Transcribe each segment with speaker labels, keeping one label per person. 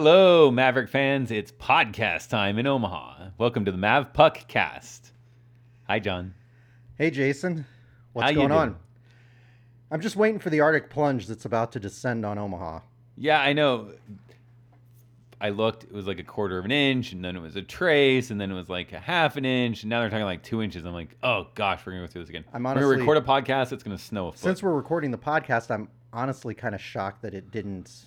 Speaker 1: Hello, Maverick fans. It's podcast time in Omaha. Welcome to the Mav Puck Cast. Hi, John.
Speaker 2: Hey, Jason. What's
Speaker 1: How
Speaker 2: going on? I'm just waiting for the Arctic plunge that's about to descend on Omaha.
Speaker 1: Yeah, I know. I looked, it was like a quarter of an inch, and then it was a trace, and then it was like a half an inch, and now they're talking like two inches. I'm like, oh gosh, we're gonna go through this again.
Speaker 2: I'm
Speaker 1: we're gonna record a podcast, it's gonna snow a foot.
Speaker 2: Since we're recording the podcast, I'm honestly kind of shocked that it didn't,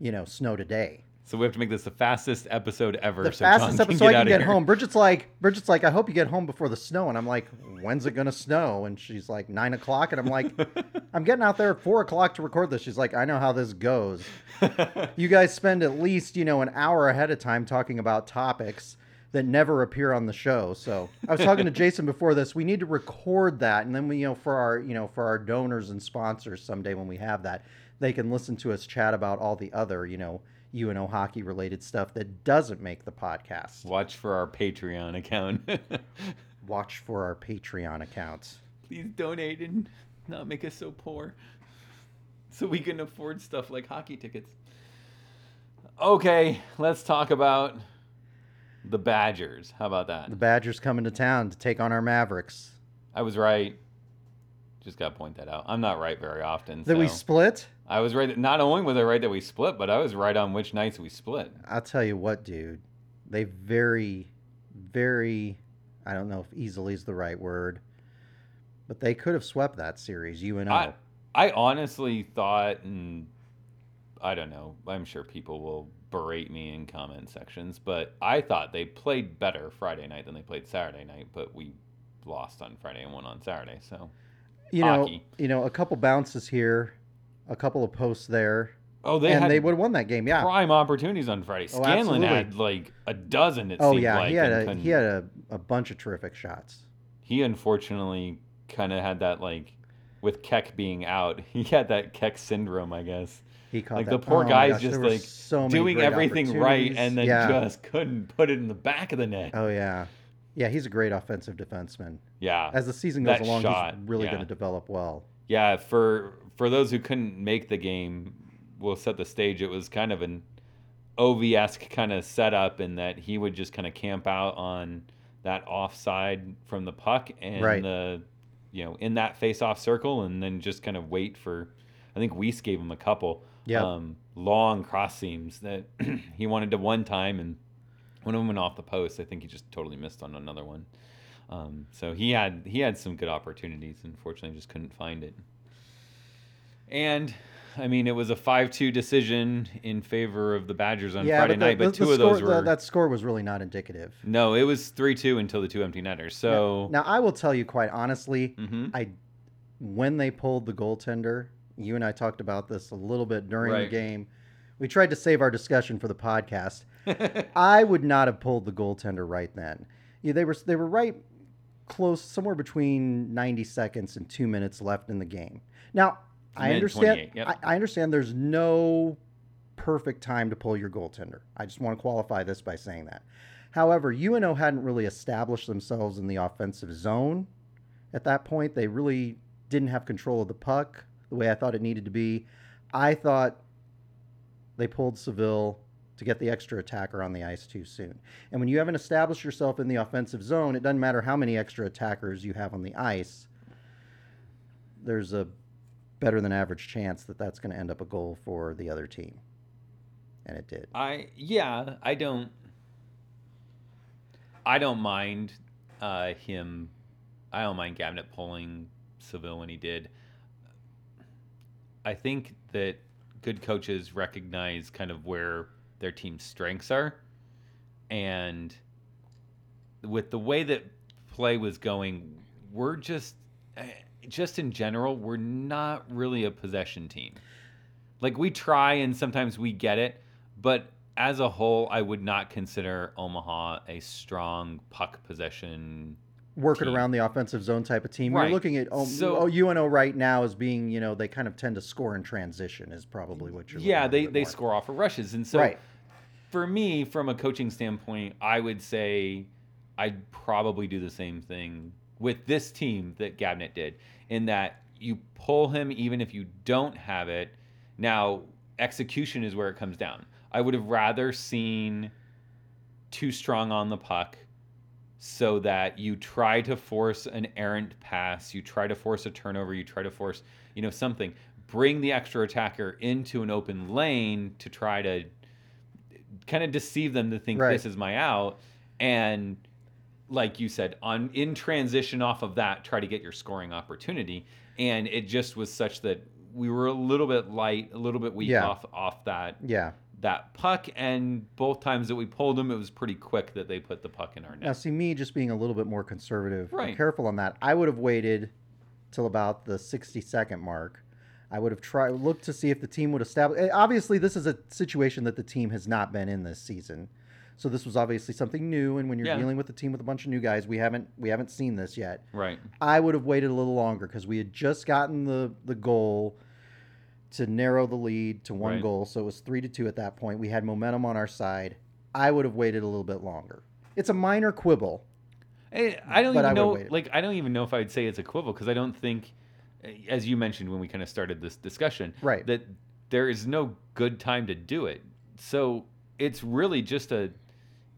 Speaker 2: you know, snow today.
Speaker 1: So we have to make this the fastest episode ever.
Speaker 2: The
Speaker 1: so
Speaker 2: fastest
Speaker 1: John
Speaker 2: episode
Speaker 1: can
Speaker 2: I can get
Speaker 1: here.
Speaker 2: home. Bridget's like, Bridget's like, I hope you get home before the snow. And I'm like, when's it gonna snow? And she's like, nine o'clock. And I'm like, I'm getting out there at four o'clock to record this. She's like, I know how this goes. You guys spend at least, you know, an hour ahead of time talking about topics that never appear on the show. So I was talking to Jason before this. We need to record that, and then we, you know, for our, you know, for our donors and sponsors someday when we have that, they can listen to us chat about all the other, you know, UNO hockey related stuff that doesn't make the podcast.
Speaker 1: Watch for our Patreon account.
Speaker 2: Watch for our Patreon accounts.
Speaker 1: Please donate and not make us so poor. So we can afford stuff like hockey tickets. Okay, let's talk about the Badgers. How about that?
Speaker 2: The Badgers coming to town to take on our Mavericks.
Speaker 1: I was right. Just got to point that out. I'm not right very often.
Speaker 2: That we split.
Speaker 1: I was right. Not only was I right that we split, but I was right on which nights we split.
Speaker 2: I'll tell you what, dude. They very, very, I don't know if easily is the right word, but they could have swept that series, you and
Speaker 1: I,
Speaker 2: I.
Speaker 1: I honestly thought, and I don't know, I'm sure people will berate me in comment sections, but I thought they played better Friday night than they played Saturday night, but we lost on Friday and won on Saturday. So,
Speaker 2: You know,
Speaker 1: hockey.
Speaker 2: you know, a couple bounces here, a couple of posts there,
Speaker 1: oh, they
Speaker 2: and they would have won that game. Yeah.
Speaker 1: prime opportunities on Friday.
Speaker 2: Oh,
Speaker 1: Scanlan
Speaker 2: absolutely.
Speaker 1: had like a dozen, it
Speaker 2: Oh
Speaker 1: seemed
Speaker 2: yeah,
Speaker 1: like.
Speaker 2: he had a he had a, a bunch of terrific shots.
Speaker 1: he unfortunately kind of had that like with Keck being out, he had that Keck syndrome, I guess.
Speaker 2: He caught
Speaker 1: Like
Speaker 2: that.
Speaker 1: the poor
Speaker 2: oh
Speaker 1: guy's
Speaker 2: gosh,
Speaker 1: just like
Speaker 2: so
Speaker 1: doing everything right and then
Speaker 2: yeah.
Speaker 1: just couldn't put it in the back of the net.
Speaker 2: Oh yeah, yeah. He's a great offensive defenseman.
Speaker 1: yeah.
Speaker 2: As the season goes
Speaker 1: That
Speaker 2: along,
Speaker 1: shot,
Speaker 2: he's really
Speaker 1: yeah.
Speaker 2: going to develop well.
Speaker 1: Yeah, for for those who couldn't make the game, we'll set the stage. It was kind of an OV-esque kind of setup in that he would just kind of camp out on that offside from the puck and
Speaker 2: Right.
Speaker 1: the you know in that face-off circle, and then just kind of wait for. I think Weiss gave him a couple um, long cross seams that he wanted to one time, and one of them went off the post. I think he just totally missed on another one. Um, so he had he had some good opportunities. Unfortunately, just couldn't find it. And I mean, it was a five-two decision in favor of the Badgers on Friday
Speaker 2: the-
Speaker 1: night, but
Speaker 2: the-
Speaker 1: two
Speaker 2: the
Speaker 1: of those were
Speaker 2: the- that score was really not indicative.
Speaker 1: no. It was three-two until the two empty netters. So
Speaker 2: now I will tell you quite honestly,
Speaker 1: Mhm.
Speaker 2: I when they pulled the goaltender, you and I talked about this a little bit during the game. We tried to save our discussion for the podcast. I would not have pulled the goaltender right then. Yeah, they were they were right close, somewhere between 90 seconds and two minutes left in the game. Now I understand.
Speaker 1: yep.
Speaker 2: I, I understand. There's no perfect time to pull your goaltender. I just want to qualify this by saying that. However, UNO hadn't really established themselves in the offensive zone at that point. They really didn't have control of the puck the way I thought it needed to be. I thought they pulled Saville to get the extra attacker on the ice too soon. And when you haven't established yourself in the offensive zone, it doesn't matter how many extra attackers you have on the ice. There's a better than average chance that that's going to end up a goal for the other team. And it did.
Speaker 1: I yeah, I don't I don't mind uh, him. I don't mind Gabinet pulling Saville when he did. I think that good coaches recognize kind of where their team's strengths are, and with the way that play was going, we're just eh, just in general, we're not really a possession team. Like we try and sometimes we get it, but as a whole, I would not consider Omaha a strong puck possession.
Speaker 2: Working
Speaker 1: team.
Speaker 2: around the offensive zone type of team.
Speaker 1: Right.
Speaker 2: You're looking at oh,
Speaker 1: So-
Speaker 2: oh, UNO right now as being, you know, they kind of tend to score in transition is probably what you're
Speaker 1: Yeah,
Speaker 2: looking at a
Speaker 1: they they
Speaker 2: more.
Speaker 1: score off of rushes, and so
Speaker 2: right.
Speaker 1: for me, from a coaching standpoint, I would say I'd probably do the same thing with this team that Gabinet did, in that you pull him even if you don't have it. Now, execution is where it comes down. I would have rather seen too strong on the puck so that you try to force an errant pass, you try to force a turnover, you try to force, you know, something. Bring the extra attacker into an open lane to try to kind of deceive them to think
Speaker 2: Right.
Speaker 1: this is my out and like you said on in transition off of that try to get your scoring opportunity and it just was such that we were a little bit light a little bit weak
Speaker 2: Yeah.
Speaker 1: off off that
Speaker 2: Yeah.
Speaker 1: That puck and both times that we pulled them it was pretty quick that they put the puck in our net.
Speaker 2: Now, see, me just being a little bit more conservative, and
Speaker 1: Right.
Speaker 2: careful on that. I would have waited till about the 60 second mark. I would have tried looked to see if the team would establish. eh, Obviously, this is a situation that the team has not been in this season, so this was obviously something new. And when you're
Speaker 1: Yeah.
Speaker 2: dealing with a team with a bunch of new guys, we haven't we haven't seen this yet.
Speaker 1: right
Speaker 2: I would have waited a little longer because we had just gotten the the goal to narrow the lead to one
Speaker 1: Right.
Speaker 2: goal, so it was three to two at that point. We had momentum on our side. I would have waited a little bit longer. It's a minor quibble.
Speaker 1: Eh, I don't
Speaker 2: But I
Speaker 1: even
Speaker 2: would've
Speaker 1: know like I don't even know if I'd say it's equivalent because I don't think eh, as you mentioned when we kind of started this discussion
Speaker 2: Right.
Speaker 1: that there is no good time to do it. So it's really just a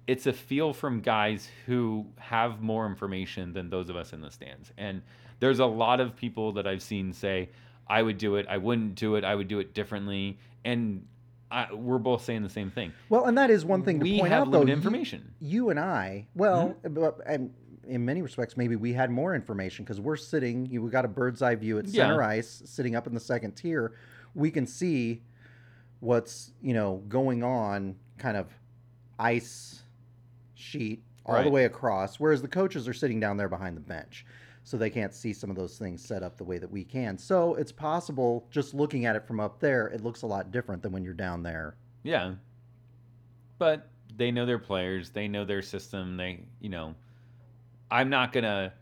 Speaker 1: it's a feel from guys who have more information than those of us in the stands. And there's a lot of people that I've seen say, I would do it, I wouldn't do it, I would do it differently. And I, we're both saying the same thing.
Speaker 2: Well, and that is one thing to
Speaker 1: we
Speaker 2: point
Speaker 1: have
Speaker 2: out, though.
Speaker 1: limited
Speaker 2: You-
Speaker 1: information.
Speaker 2: You, and I, well,
Speaker 1: Mm-hmm.
Speaker 2: but, and in many respects, maybe we had more information because we're sitting. You we got a bird's eye view at
Speaker 1: Yeah.
Speaker 2: center ice, sitting up in the second tier. We can see what's you know going on, kind of ice sheet all the way across. Whereas the coaches are sitting down there behind the bench, so they can't see some of those things set up the way that we can. So it's possible, just looking at it from up there, it looks a lot different than when you're down there.
Speaker 1: Yeah. But they know their players, they know their system, they, you know, I'm not going to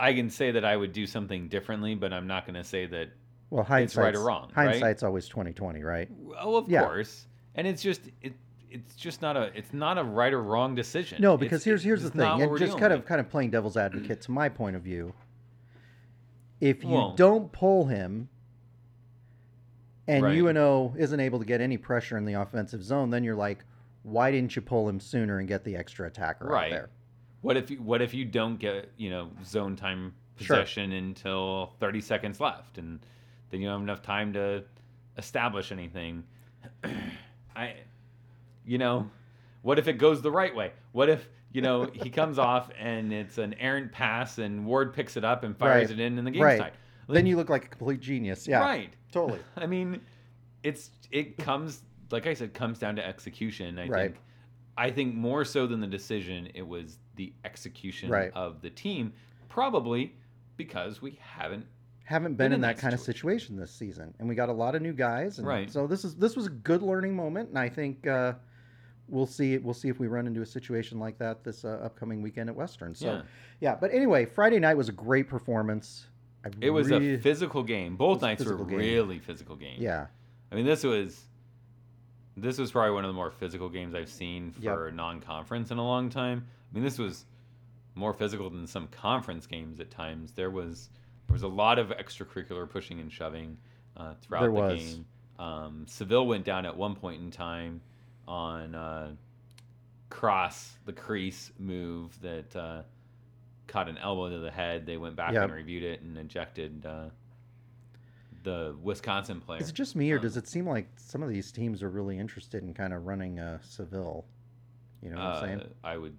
Speaker 1: I can say that I would do something differently, but I'm not going to say that
Speaker 2: Well, hindsight's
Speaker 1: right or wrong, right?
Speaker 2: Hindsight's always twenty twenty, right?
Speaker 1: oh, of
Speaker 2: Yeah.
Speaker 1: course. And it's just it it's just not a it's not a right or wrong decision.
Speaker 2: No, because here's
Speaker 1: it's
Speaker 2: here's the thing, and just kind of kind of playing devil's advocate to my point of view. If you
Speaker 1: Well-
Speaker 2: don't pull him, and
Speaker 1: Right.
Speaker 2: UNO isn't able to get any pressure in the offensive zone, then you're like, why didn't you pull him sooner and get the extra attacker out
Speaker 1: Right.
Speaker 2: there?
Speaker 1: What if you, what if you don't get you know zone time
Speaker 2: Sure.
Speaker 1: possession until 30 seconds left, and then you don't have enough time to establish anything? I, you know, what if it goes the right way? What if you know he comes off and it's an errant pass and Ward picks it up and fires
Speaker 2: Right.
Speaker 1: it in and the game's
Speaker 2: Right.
Speaker 1: tied?
Speaker 2: then you look like a complete genius. Yeah,
Speaker 1: Right.
Speaker 2: totally.
Speaker 1: I mean, it's it comes like I said comes down to execution. I
Speaker 2: Right.
Speaker 1: think I think more so than the decision, it was the execution
Speaker 2: Right.
Speaker 1: of the team. Probably because we haven't.
Speaker 2: Haven't
Speaker 1: Been
Speaker 2: been
Speaker 1: in
Speaker 2: that
Speaker 1: that
Speaker 2: kind of situation this season, and we got a lot of new guys, and
Speaker 1: Right.
Speaker 2: so this is this was a good learning moment, and I think uh, we'll see we'll see if we run into a situation like that this uh, upcoming weekend at Western. So
Speaker 1: yeah,
Speaker 2: Yeah, but anyway, Friday night was a great performance. I
Speaker 1: it was
Speaker 2: really-
Speaker 1: a physical game. Both nights were
Speaker 2: game.
Speaker 1: really physical games.
Speaker 2: yeah,
Speaker 1: I mean, this was this was probably one of the more physical games I've seen
Speaker 2: Yep.
Speaker 1: for non-conference in a long time. I mean, this was more physical than some conference games at times. There was there was a lot of extracurricular pushing and shoving uh, throughout
Speaker 2: There
Speaker 1: the
Speaker 2: was.
Speaker 1: game. Um, Saville went down at one point in time on uh, cross the crease move that uh, caught an elbow to the head. They went back
Speaker 2: Yep.
Speaker 1: and reviewed it and ejected uh, the Wisconsin player.
Speaker 2: is it just me or
Speaker 1: Um,
Speaker 2: does it seem like some of these teams are really interested in kind of running uh, Saville? You know what I'm saying?
Speaker 1: Uh, I would.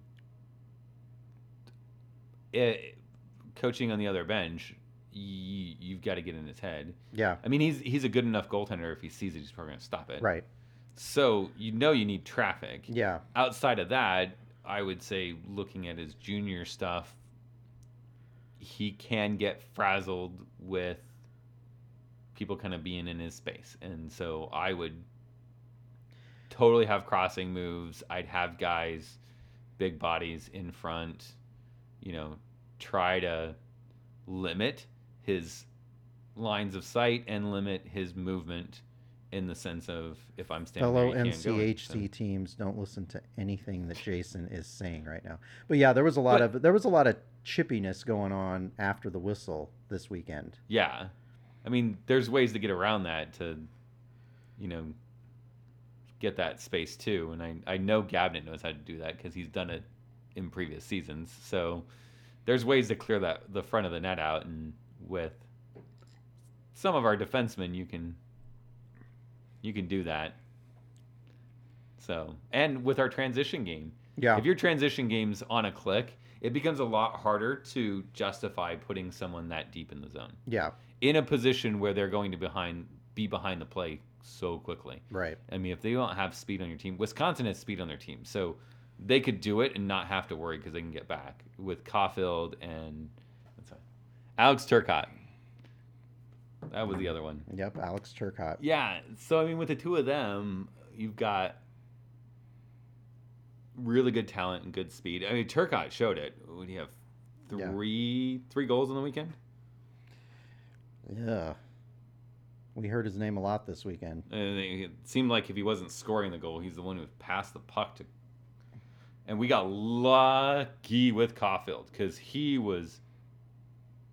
Speaker 1: It, coaching on the other bench, you, you've got to get in his head.
Speaker 2: Yeah,
Speaker 1: I mean, he's he's a good enough goaltender. If he sees it, he's probably going to stop it.
Speaker 2: right.
Speaker 1: So you know you need traffic.
Speaker 2: Yeah,
Speaker 1: Outside of that, I would say looking at his junior stuff, he can get frazzled with people kind of being in his space, and so I would totally have crossing moves. I'd have guys, big bodies in front, you know, try to limit his lines of sight and limit his movement in the sense of if I'm standing
Speaker 2: fellow
Speaker 1: there, he can't go. So-
Speaker 2: NCHC teams don't listen to anything that Jason is saying right now. But yeah, there was a lot
Speaker 1: But-
Speaker 2: of there was a lot of chippiness going on after the whistle this weekend.
Speaker 1: Yeah. I mean, there's ways to get around that to, you know, get that space too. And I, I know Gabinet knows how to do that because he's done it in previous seasons. So there's ways to clear that the front of the net out, and with some of our defensemen, you can you can do that. So and with our transition game,
Speaker 2: Yeah.
Speaker 1: if your transition game's on a click, it becomes a lot harder to justify putting someone that deep in the zone
Speaker 2: yeah.
Speaker 1: in a position where they're going to behind be behind the play so quickly.
Speaker 2: Right.
Speaker 1: I mean, if they don't have speed on your team, Wisconsin has speed on their team, so they could do it and not have to worry because they can get back with Caufield and? Alex Turcotte. That was the other one.
Speaker 2: Yep. Alex Turcotte.
Speaker 1: Yeah. So I mean, with the two of them, you've got really good talent and good speed. I mean, Turcotte showed it. Would he have
Speaker 2: Yeah.
Speaker 1: three three goals on the weekend?
Speaker 2: Yeah. We heard his name a lot this weekend.
Speaker 1: Uh, and it seemed like if he wasn't scoring the goal, he's the one who passed the puck to. And we got lucky with Caufield because he was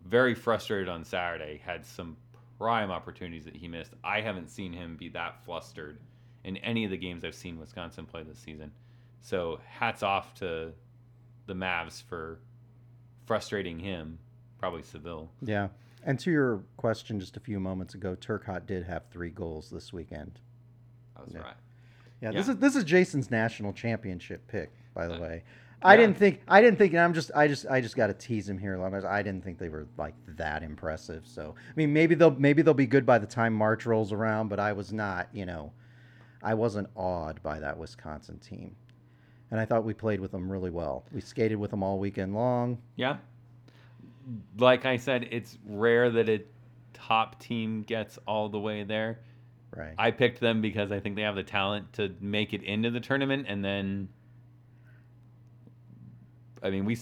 Speaker 1: very frustrated on Saturday. Had some prime opportunities that he missed. I haven't seen him be that flustered in any of the games I've seen Wisconsin play this season. So hats off to the Mavs for frustrating him. Probably Saville.
Speaker 2: Yeah. And to your question just a few moments ago, Turcotte did have three goals this weekend.
Speaker 1: I was
Speaker 2: Yeah.
Speaker 1: right.
Speaker 2: Yeah, this is this is Jason's national championship pick, by the
Speaker 1: Uh,
Speaker 2: way. I didn't think I didn't think and I'm just I just I just got to tease him here. Lon. I didn't think they were like that impressive. So I mean maybe they'll maybe they'll be good by the time March rolls around, but I was not, you know, I wasn't awed by that Wisconsin team. And I thought we played with them really well. We skated with them all weekend long.
Speaker 1: Yeah. Like I said, it's rare that a top team gets all the way there.
Speaker 2: Right.
Speaker 1: I picked them because I think they have the talent to make it into the tournament, and then, I mean, we,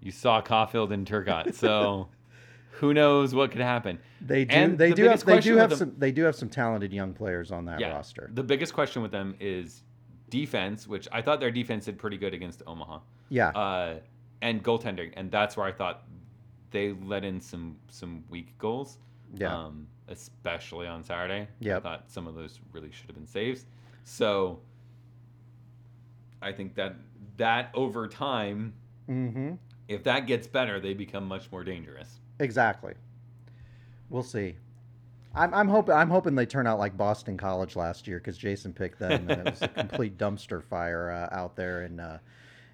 Speaker 1: you saw Caufield and Turcotte, so who knows what could happen?
Speaker 2: They do.
Speaker 1: And
Speaker 2: they
Speaker 1: the
Speaker 2: do have. They do have
Speaker 1: them-
Speaker 2: some. They do have some talented young players on that
Speaker 1: yeah,
Speaker 2: roster.
Speaker 1: the biggest question with them is defense, which I thought their defense did pretty good against Omaha.
Speaker 2: Yeah.
Speaker 1: uh, and goaltending, and that's where I thought they let in some some weak goals.
Speaker 2: Yeah.
Speaker 1: Um, especially on Saturday. I thought some of those really should have been saves. So I think that that over time,
Speaker 2: mm-hmm.
Speaker 1: if that gets better, they become much more dangerous.
Speaker 2: Exactly. We'll see. I'm, I'm hoping I'm hoping they turn out like Boston College last year because Jason picked them and it was a complete dumpster fire uh, out there in uh,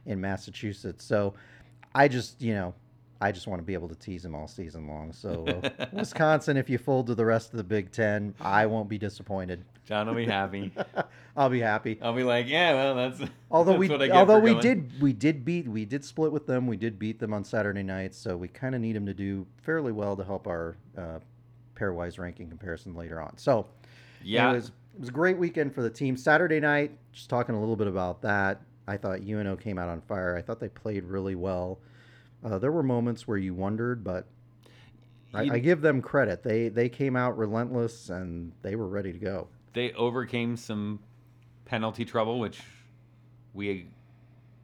Speaker 2: in Massachusetts. So I just you know I just want to be able to tease them all season long. So uh, Wisconsin, if you fold to the rest of the Big Ten, I won't be disappointed.
Speaker 1: John will be happy.
Speaker 2: I'll be happy.
Speaker 1: I'll be like, yeah, well, that's
Speaker 2: Although
Speaker 1: that's
Speaker 2: we
Speaker 1: what I get
Speaker 2: although we
Speaker 1: going."
Speaker 2: did we did beat we did split with them. We did beat them on Saturday night, so we kind of need them to do fairly well to help our uh, pairwise ranking comparison later on. So
Speaker 1: yeah,
Speaker 2: it was it was a great weekend for the team. Saturday night, just talking a little bit about that. I thought UNO came out on fire. I thought they played really well. Uh, there were moments where you wondered, but I, I give them credit. They they came out relentless and they were ready to go.
Speaker 1: they overcame some penalty trouble, which we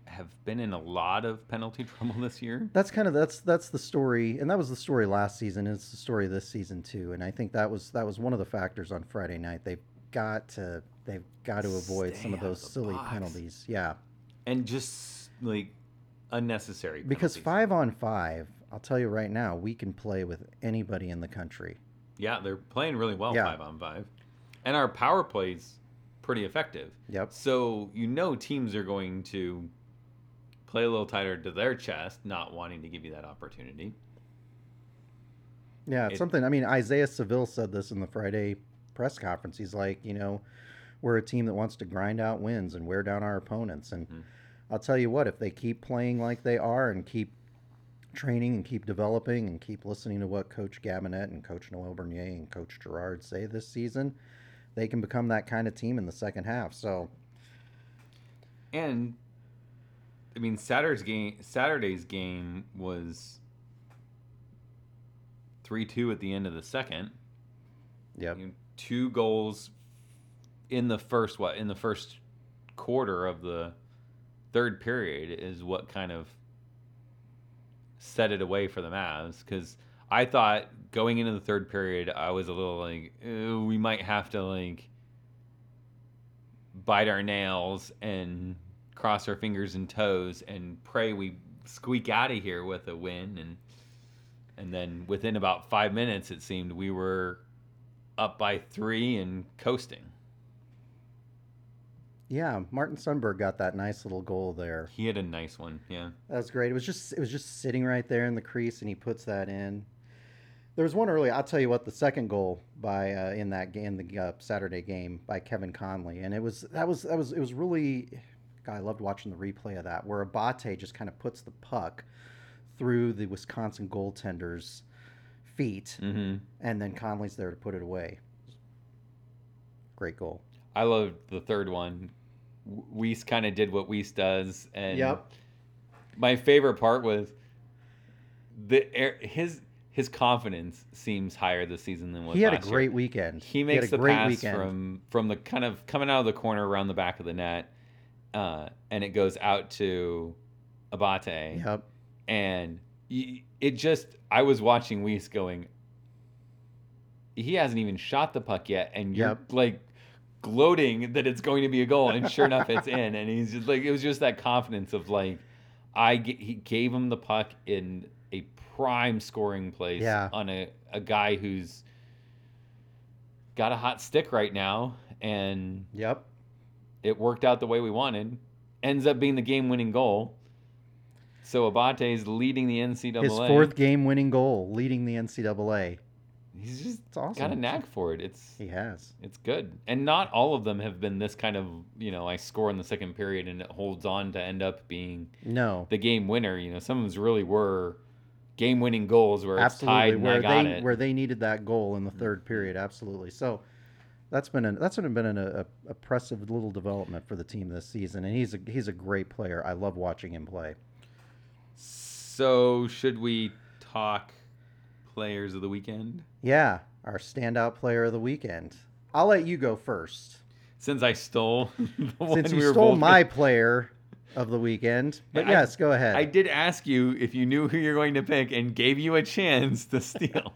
Speaker 1: have been in a lot of penalty trouble this year.
Speaker 2: That's kind of that's that's the story, and that was the story last season. And it's the story this season too. And I think that was that was one of the factors on Friday night. They've got to they've got to avoid
Speaker 1: Stay
Speaker 2: some of those silly
Speaker 1: box.
Speaker 2: penalties. Yeah,
Speaker 1: and just like unnecessary
Speaker 2: because five on five, I'll tell you right now, we can play with anybody in the country.
Speaker 1: yeah they're playing really well
Speaker 2: Yeah.
Speaker 1: five on five and our power plays pretty effective
Speaker 2: Yep.
Speaker 1: so you know teams are going to play a little tighter to their chest not wanting to give you that opportunity
Speaker 2: Yeah, it's
Speaker 1: It-
Speaker 2: something. I mean, Isaiah Saville said this in the Friday press conference. He's like, you know, we're a team that wants to grind out wins and wear down our opponents. And
Speaker 1: Mhm.
Speaker 2: I'll tell you what, if they keep playing like they are and keep training and keep developing and keep listening to what Coach Gabinet and Coach Noel Bernier and Coach Jerrard say this season, they can become that kind of team in the second half. So,
Speaker 1: and i mean saturday's game saturday's game was 3-2 at the end of the second
Speaker 2: yep.
Speaker 1: You know, two goals in the first what in the first quarter of the third period is what kind of set it away for the Mavs because I thought going into the third period I was a little like we might have to like bite our nails and cross our fingers and toes and pray we squeak out of here with a win. And and then within about five minutes it seemed we were up by three and coasting
Speaker 2: Yeah, Martin Sundberg got that nice little goal there.
Speaker 1: he had a nice one yeah
Speaker 2: That was great. It was just it was just sitting right there in the crease, and he puts that in. There was one early. I'll tell you what. The second goal by uh, in that game, the uh, Saturday game by Kevin Conley, and it was that was that was it was really. God, I loved watching the replay of that, where Abate just kind of puts the puck through the Wisconsin goaltender's feet,
Speaker 1: mm-hmm.
Speaker 2: and then Conley's there to put it away. Great goal.
Speaker 1: i loved the third one weiss kind of did what weiss does and
Speaker 2: Yep.
Speaker 1: my favorite part was the air, his his confidence seems higher this season than was
Speaker 2: He had a
Speaker 1: last year.
Speaker 2: great weekend.
Speaker 1: He makes
Speaker 2: had
Speaker 1: the
Speaker 2: great
Speaker 1: pass
Speaker 2: weekend.
Speaker 1: from from the kind of coming out of the corner around the back of the net, uh, and it goes out to Abate,
Speaker 2: Yep.
Speaker 1: and it just I was watching Weiss going. He hasn't even shot the puck yet, and you're
Speaker 2: Yep.
Speaker 1: like gloating that it's going to be a goal, and sure enough, it's in. And he's just like it was just that confidence of like, I g- he gave him the puck in a prime scoring place
Speaker 2: Yeah.
Speaker 1: on a, a guy who's got a hot stick right now, and
Speaker 2: Yep.
Speaker 1: it worked out the way we wanted. Ends up being the game winning goal. So Abate is leading the NCAA.
Speaker 2: His fourth game-winning goal, leading the NCAA.
Speaker 1: He's just
Speaker 2: It's awesome.
Speaker 1: got a knack for it. It's
Speaker 2: He has.
Speaker 1: it's good. And not all of them have been this kind of, you know, I score in the second period and it holds on to end up being
Speaker 2: No.
Speaker 1: the game winner. You know, some of them really were game winning goals where it's
Speaker 2: absolutely
Speaker 1: tied and
Speaker 2: where
Speaker 1: I got
Speaker 2: they
Speaker 1: it.
Speaker 2: where they needed that goal in the mm-hmm. third period absolutely so that's been an, that's been an a, a impressive little development for the team this season and he's a he's a great player i love watching him play
Speaker 1: So should we talk players of the weekend?
Speaker 2: yeah our standout player of the weekend. I'll let you go first.
Speaker 1: Since I stole the one
Speaker 2: since you
Speaker 1: we
Speaker 2: stole my player of the weekend. But
Speaker 1: I-
Speaker 2: yes go ahead.
Speaker 1: I did ask you if you knew who you're going to pick and gave you a chance to steal.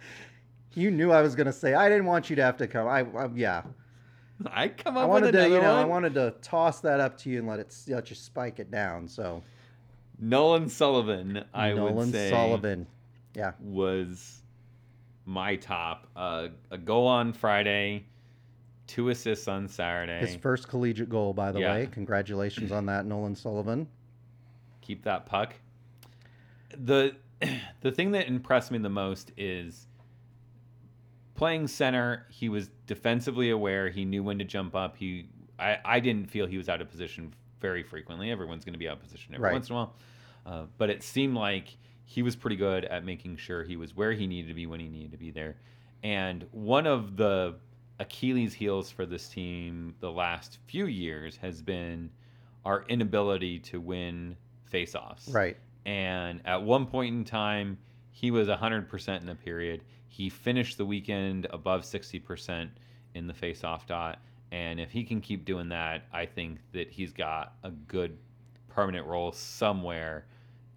Speaker 2: you knew i was going to say i didn't want you to have to come. I, I yeah.
Speaker 1: I come up i
Speaker 2: wanted
Speaker 1: with
Speaker 2: to you know i wanted to toss that up to you and let it let you spike it down so.
Speaker 1: Nolan Sullivan, I
Speaker 2: nolan
Speaker 1: would say,
Speaker 2: sullivan. Yeah.
Speaker 1: was my top. Uh, a goal on Friday, two assists on Saturday.
Speaker 2: His first collegiate goal, by the
Speaker 1: Yeah.
Speaker 2: way. Congratulations on that, Nolan Sullivan.
Speaker 1: Keep that puck. The the thing that impressed me the most is playing center. He was defensively aware. He knew when to jump up. He I, I didn't feel he was out of position very frequently. Everyone's going to be out of position every
Speaker 2: Right.
Speaker 1: once in a while. Uh, but it seemed like he was pretty good at making sure he was where he needed to be when he needed to be there. And one of the Achilles heels for this team the last few years has been our inability to win faceoffs.
Speaker 2: Right.
Speaker 1: And at one point in time, he was 100% in a period. He finished the weekend above 60% in the faceoff dot. And if he can keep doing that, I think that he's got a good permanent role somewhere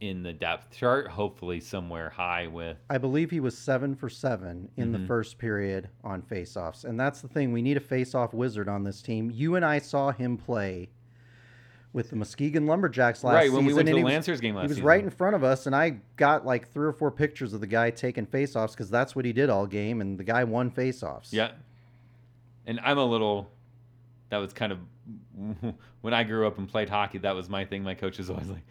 Speaker 1: in the depth chart, hopefully somewhere high with.
Speaker 2: I believe he was seven for seven in the
Speaker 1: Mhm.
Speaker 2: first period on faceoffs. And that's the thing. We need a faceoff wizard on this team. You and I saw him play with the Muskegon Lumberjacks last
Speaker 1: right,
Speaker 2: season.
Speaker 1: when we went to the
Speaker 2: was-
Speaker 1: Lancers game last
Speaker 2: He was
Speaker 1: season.
Speaker 2: right in front of us, and I got like three or four pictures of the guy taking faceoffs because that's what he did all game, and the guy won faceoffs.
Speaker 1: Yeah. And I'm a little. That was kind of when I grew up and played hockey. That was my thing. My coach was always like,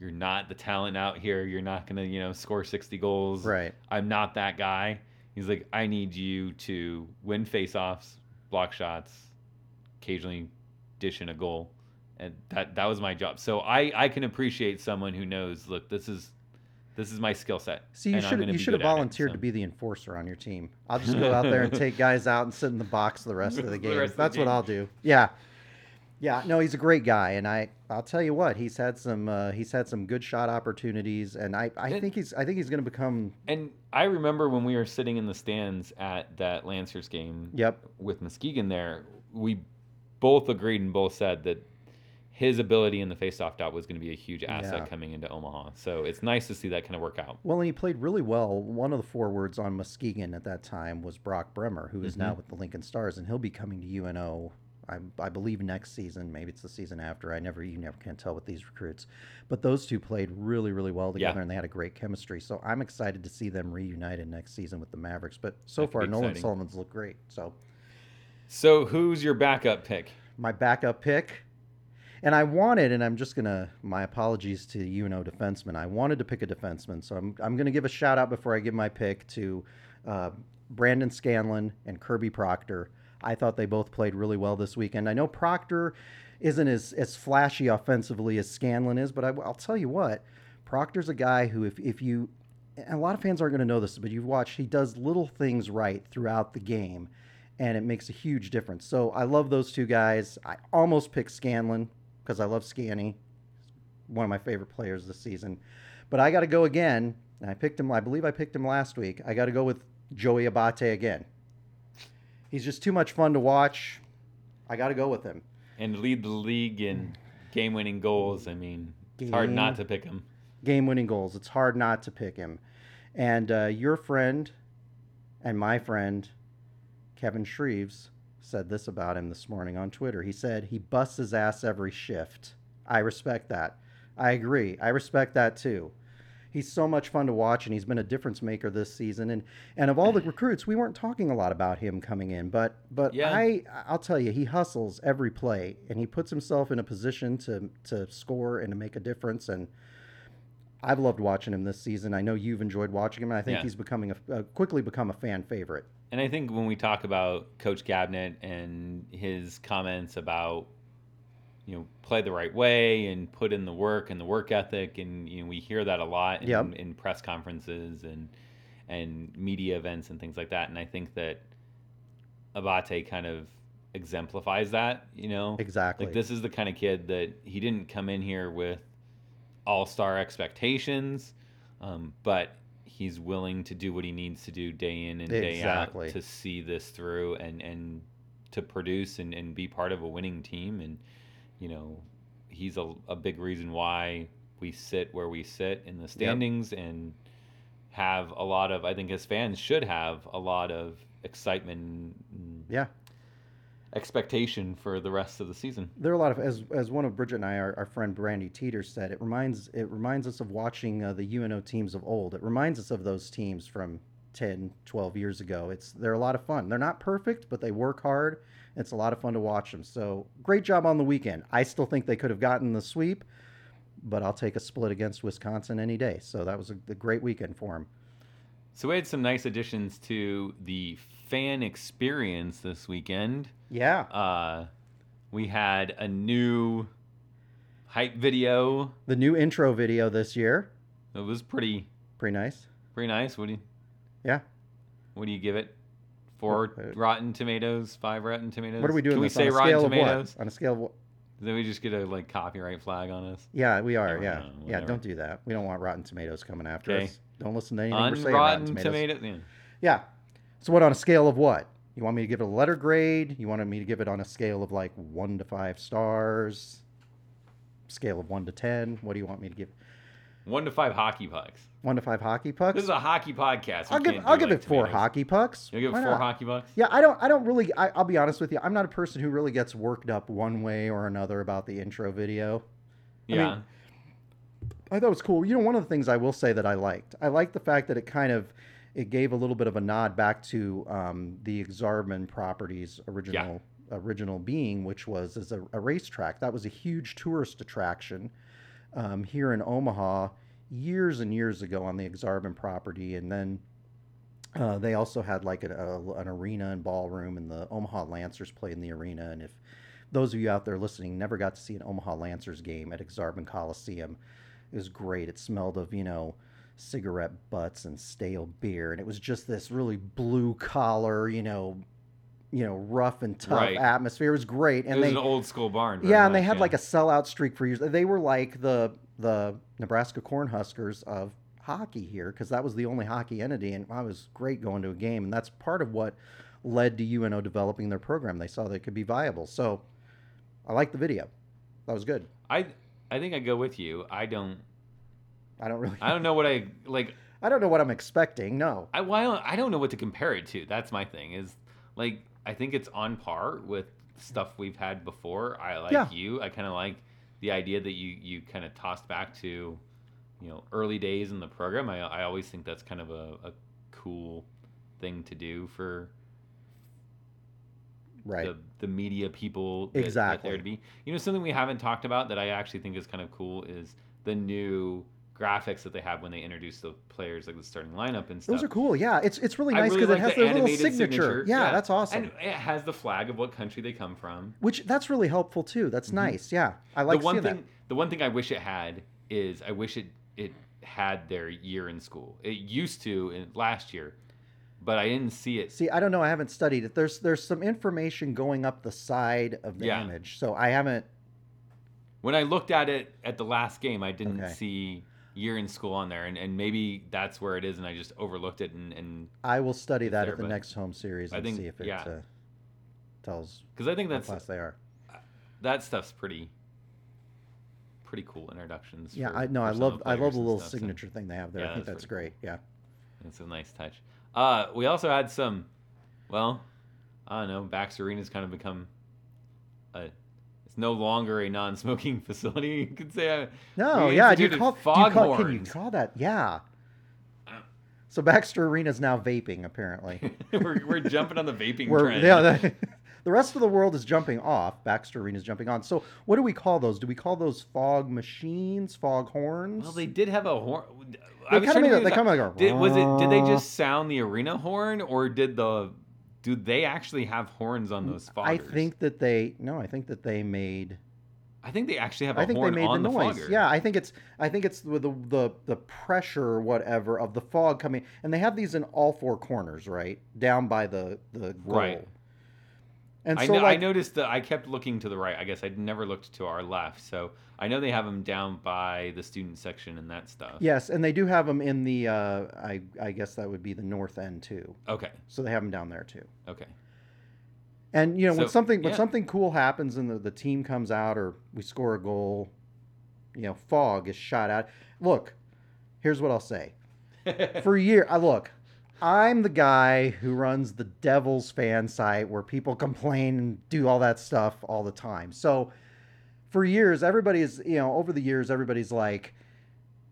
Speaker 1: "You're not the talent out here. You're not gonna, you know, score 60 goals.
Speaker 2: Right.
Speaker 1: I'm not that guy." He's like, "I need you to win faceoffs, block shots, occasionally dish in a goal." And that that was my job. So I I can appreciate someone who knows. Look, this is this is my skill set.
Speaker 2: See, you should you should have
Speaker 1: at it,
Speaker 2: volunteered
Speaker 1: so.
Speaker 2: to be the enforcer on your team. I'll just go out there and take guys out and sit in the box the rest of the
Speaker 1: The
Speaker 2: game.
Speaker 1: the
Speaker 2: That's what
Speaker 1: game.
Speaker 2: I'll do. Yeah, yeah. No, he's a great guy, and I I'll tell you what, he's had some uh, he's had some good shot opportunities, and I I
Speaker 1: And-
Speaker 2: think he's I think he's going to become.
Speaker 1: And I remember when we were sitting in the stands at that Lancers game
Speaker 2: Yep.
Speaker 1: with Muskegon there, we both agreed and both said that his ability in the faceoff dot was going to be a huge asset
Speaker 2: Yeah.
Speaker 1: coming into Omaha. So it's nice to see that kind of work out.
Speaker 2: Well, and he played really well. One of the forwards on Muskegon at that time was Brock Bremer, who is now
Speaker 1: Mhm.
Speaker 2: with the Lincoln Stars, and he'll be coming to UNO I, I believe next season. Maybe it's the season after. I never you never can tell with these recruits, but those two played really really well together,
Speaker 1: Yeah.
Speaker 2: and they had a great chemistry. So I'm excited to see them reunited next season with the Mavericks. But so
Speaker 1: That could
Speaker 2: far, Nolan. Sullivan's looked great. So
Speaker 1: So who's your backup pick?
Speaker 2: my backup pick. And I wanted, and I'm just gonna. My apologies to you UNO defensemen. I wanted to pick a defenseman, so I'm I'm gonna give a shout out before I give my pick to uh, Brandon Scanlan and Kirby Proctor. I thought they both played really well this weekend. I know Proctor isn't as as flashy offensively as Scanlan is, but I, I'll tell you what, Proctor's a guy who, if if you, a lot of fans aren't going to know this, but you've watched, he does little things right throughout the game and it makes a huge difference. So I love those two guys. I almost picked Scanlan because I love Scanny, one of my favorite players this season. But I got to go again, and I picked him. I believe I picked him last week. I got to go with Joey Abate again. He's just too much fun to watch. I got to go with him.
Speaker 1: And lead the league in game-winning goals. I mean, it's hard not to pick him.
Speaker 2: Game-winning goals. It's hard not to pick him. And uh, your friend and my friend Kevin Shreves said this about him this morning on Twitter. He said he busts his ass every shift. I respect that. I agree. I respect that too. He's so much fun to watch, and he's been a difference maker this season. And and of all the recruits, we weren't talking a lot about him coming in, but but
Speaker 1: Yeah.
Speaker 2: I I'll tell you, he hustles every play, and he puts himself in a position to to score and to make a difference. And I've loved watching him this season. I know you've enjoyed watching him, and I think
Speaker 1: Yeah.
Speaker 2: he's becoming a, uh, quickly become a fan favorite.
Speaker 1: And I think when we talk about Coach Gabinet and his comments about, you know, play the right way and put in the work and the work ethic, and you know, we hear that a lot in,
Speaker 2: Yep.
Speaker 1: in press conferences and and media events and things like that. And I think that Abate kind of exemplifies that. You know,
Speaker 2: Exactly.
Speaker 1: like this is the kind of kid that he didn't come in here with all star expectations, um, but he's willing to do what he needs to do day in and day
Speaker 2: Exactly.
Speaker 1: out to see this through and, and to produce and, and be part of a winning team. And, you know, he's a, a big reason why we sit where we sit in the standings and have a lot of, I think his fans should have a lot of excitement and
Speaker 2: yeah.
Speaker 1: expectation for the rest of the season.
Speaker 2: there are a lot of as as one of Bridget and I, our, our friend Brandy Teeter said, it reminds it reminds us of watching uh, the UNO teams of old. It reminds us of those teams from 10, 12 years ago. It's they're a lot of fun. They're not perfect, but they work hard. It's a lot of fun to watch them. So great job on the weekend. I still think they could have gotten the sweep, but I'll take a split against Wisconsin any day. So that was a, a great weekend for them.
Speaker 1: So we had some nice additions to the fan experience this weekend.
Speaker 2: Yeah,
Speaker 1: Uh, we had a new hype video.
Speaker 2: the new intro video this year,
Speaker 1: It was pretty
Speaker 2: pretty nice.
Speaker 1: pretty nice. What do you
Speaker 2: Yeah.
Speaker 1: what do you give it? Four
Speaker 2: Uh,
Speaker 1: Rotten Tomatoes, five Rotten Tomatoes.
Speaker 2: What are we doing?
Speaker 1: Can we say Rotten Tomatoes?
Speaker 2: On a scale of what?
Speaker 1: Then we just get a like copyright flag on us.
Speaker 2: Yeah, we are.
Speaker 1: Never
Speaker 2: Yeah,
Speaker 1: mind,
Speaker 2: yeah. Don't do that. We don't want Rotten Tomatoes coming after
Speaker 1: Okay.
Speaker 2: us. Don't listen to anything
Speaker 1: On
Speaker 2: we're saying.
Speaker 1: Rotten
Speaker 2: Rotten Tomatoes.
Speaker 1: Tomatoes.
Speaker 2: Yeah.
Speaker 1: Yeah.
Speaker 2: So what on a scale of what? You want me to give it a letter grade? You wanted me to give it on a scale of like one to five stars? Scale of one to ten? What do you want me to give?
Speaker 1: One to five hockey pucks.
Speaker 2: One to five hockey pucks?
Speaker 1: This is a hockey podcast. We
Speaker 2: I'll give I'll give
Speaker 1: like,
Speaker 2: it four hockey pucks.
Speaker 1: You'll give
Speaker 2: Why
Speaker 1: it four
Speaker 2: not?
Speaker 1: hockey pucks.
Speaker 2: Yeah, I don't. I don't really. I, I'll be honest with you. I'm not a person who really gets worked up one way or another about the intro video. I mean,
Speaker 1: Yeah.
Speaker 2: I thought it was cool. You know, one of the things I will say that I liked, I liked the fact that it kind of it gave a little bit of a nod back to um, the Ak-Sar-Ben Properties original original being, which was as a, a racetrack. That was a huge tourist attraction um, here in Omaha years and years ago on the Ak-Sar-Ben property, and then. Uh, they also had like a, a, an arena and ballroom, and the Omaha Lancers played in the arena. And if those of you out there listening never got to see an Omaha Lancers game at Ak-Sar-Ben Coliseum, it was great. It smelled of, you know, cigarette butts and stale beer. And it was just this really blue collar, you know, you know, rough and tough
Speaker 1: Right.
Speaker 2: atmosphere. It was great.
Speaker 1: it
Speaker 2: And
Speaker 1: was
Speaker 2: they
Speaker 1: an old school barn.
Speaker 2: yeah, and they had
Speaker 1: yeah.
Speaker 2: like a sellout streak for years. They were like the the Nebraska Cornhuskers of hockey here because that was the only hockey entity, and it was great going to a game, and that's part of what led to UNO developing their program. They saw they could be viable, so I like the video. That was good.
Speaker 1: I I think I go with you. I don't
Speaker 2: I don't really.
Speaker 1: I don't know what I like.
Speaker 2: I don't know what I'm expecting. No.
Speaker 1: I well, I don't I don't know what to compare it to. That's my thing. Is like I think it's on par with stuff we've had before. I like
Speaker 2: Yeah.
Speaker 1: you. I kind of like the idea that you you kind of tossed back to, you know, early days in the program. I I always think that's kind of a, a cool thing to do for
Speaker 2: Right.
Speaker 1: the, the media people that, that
Speaker 2: Exactly.
Speaker 1: there to be. You know, something we haven't talked about that I actually think is kind of cool is the new graphics that they have when they introduce the players, like the starting lineup and stuff.
Speaker 2: Those are cool. Yeah, it's it's really nice
Speaker 1: really
Speaker 2: because
Speaker 1: like
Speaker 2: it has
Speaker 1: the
Speaker 2: their little
Speaker 1: animated
Speaker 2: signature. Yeah, that's awesome.
Speaker 1: And it has the flag of what country they come from.
Speaker 2: Which that's really helpful too. That's nice. Yeah, I like
Speaker 1: Mm-hmm. the one thing,
Speaker 2: that.
Speaker 1: the one thing I wish it had is I wish it it had their year in school. It used to in last year, but I didn't see it.
Speaker 2: See, I don't know. I haven't studied it. There's there's some information going up the side of the
Speaker 1: Yeah.
Speaker 2: image, so I haven't.
Speaker 1: When I looked at it at the last game, I didn't
Speaker 2: Okay.
Speaker 1: see year in school on there, and, and maybe that's where it is, and I just overlooked it, and and
Speaker 2: I will study that
Speaker 1: there,
Speaker 2: at the next home series and
Speaker 1: think-
Speaker 2: see if it
Speaker 1: yeah.
Speaker 2: uh, tells
Speaker 1: because I think that's
Speaker 2: class they are.
Speaker 1: that stuff's pretty pretty cool introductions.
Speaker 2: Yeah,
Speaker 1: for-
Speaker 2: I know. I love I love the little
Speaker 1: stuff, so
Speaker 2: signature thing they have there.
Speaker 1: Yeah,
Speaker 2: I think
Speaker 1: that's
Speaker 2: that's great. Yeah.
Speaker 1: It's a nice touch. Uh, we also had some, well, I don't know. Bax Arena's kind of become a. No longer a non-smoking facility. You could say. uh,
Speaker 2: No, yeah. Do you call, do you call can you call that? Yeah. So Baxter Arena is now vaping apparently.
Speaker 1: we're, we're jumping on the vaping trend.
Speaker 2: yeah, the, the rest of the world is jumping off. Baxter Arena is jumping on. So what do we call those? Do we call those fog machines, fog horns?
Speaker 1: Well, they did have a horn.
Speaker 2: They kinda made it- they kinda like a-
Speaker 1: Did, was it? Did they just sound the arena horn, or did the? Do they actually have horns on those
Speaker 2: I think that they no. I think that they made.
Speaker 1: I think they actually have a
Speaker 2: I think they
Speaker 1: horn
Speaker 2: made the
Speaker 1: on the,
Speaker 2: noise.
Speaker 1: fogger.
Speaker 2: Yeah, I think it's. I think it's with the, the the pressure or whatever of the fog coming, and they have these in all four corners, right down by the the goal.
Speaker 1: Right.
Speaker 2: And
Speaker 1: I,
Speaker 2: so
Speaker 1: know, I
Speaker 2: like,
Speaker 1: noticed that I kept looking to the right. I guess I'd never looked to our left. So I know they have them down by the student section and that stuff.
Speaker 2: yes, and they do have them in the. Uh, I I guess that would be the north end too.
Speaker 1: Okay.
Speaker 2: So they have them down there too.
Speaker 1: Okay.
Speaker 2: And you know when
Speaker 1: So,
Speaker 2: something when
Speaker 1: yeah.
Speaker 2: something cool happens and the, the team comes out or we score a goal, you know, fog is shot out. Look, here's what I'll say. For a year, I look, I'm the guy who runs the Devils fan site where people complain and do all that stuff all the time. So for years, everybody's, you know, over the years, everybody's like,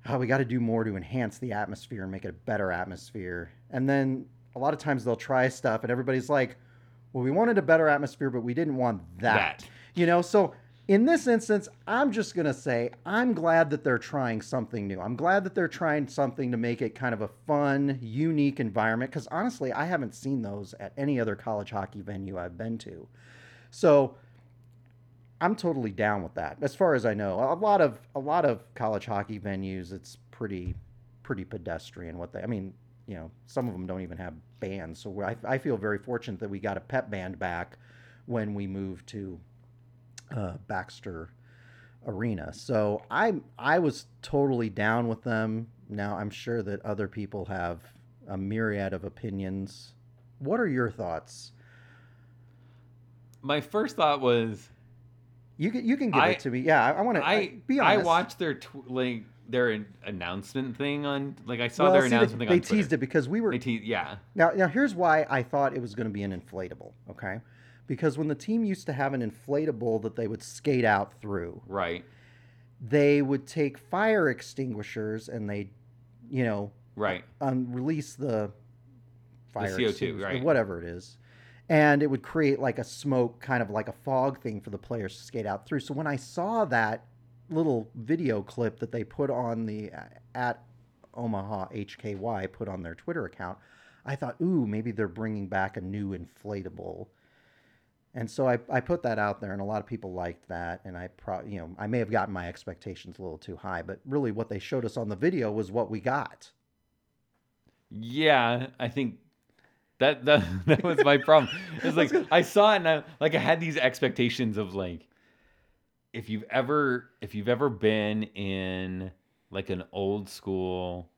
Speaker 2: oh, we got to do more to enhance the atmosphere and make it a better atmosphere. And then a lot of times they'll try stuff and everybody's like, well, we wanted a better atmosphere, but we didn't want that.
Speaker 1: That.
Speaker 2: You know, so in this instance, I'm just going to say I'm glad that they're trying something new. I'm glad that they're trying something to make it kind of a fun, unique environment because honestly, I haven't seen those at any other college hockey venue I've been to. So I'm totally down with that. As far as I know, a lot of a lot of college hockey venues, it's pretty pretty pedestrian. What they, I mean, you know, some of them don't even have bands. So I, I feel very fortunate that we got a pep band back when we moved to uh, Baxter Arena. So I I was totally down with them. Now I'm sure that other people have a myriad of opinions. What are your thoughts?
Speaker 1: My first thought was
Speaker 2: You can you can give
Speaker 1: I-
Speaker 2: it to me. Yeah, I, I want to
Speaker 1: I
Speaker 2: be honest.
Speaker 1: I watched their tw- like their announcement thing on like I saw
Speaker 2: well,
Speaker 1: their
Speaker 2: see,
Speaker 1: announcement
Speaker 2: they,
Speaker 1: thing on Twitter.
Speaker 2: teased it because we were
Speaker 1: They yeah.
Speaker 2: Now, now here's why I thought it was going to be an inflatable. Okay, because when the team used to have an inflatable that they would skate out through,
Speaker 1: Right.
Speaker 2: they would take fire extinguishers and they, you know,
Speaker 1: Right.
Speaker 2: um, release the fire the
Speaker 1: CO2,
Speaker 2: extinguisher,
Speaker 1: right.
Speaker 2: whatever it is, and it would create like a smoke, kind of like a fog thing for the players to skate out through. So when I saw that little video clip that they put on the uh, at Omaha HKY put on their Twitter account, I thought, ooh, maybe they're bringing back a new inflatable. And so I, I put that out there, and a lot of people liked that. And I pro, you know, I may have gotten my expectations a little too high, but really, what they showed us on the video was what we got.
Speaker 1: Yeah, I think that that that was my problem. It's like I saw it and I like I had these expectations of like if you've ever if you've ever been in like an old school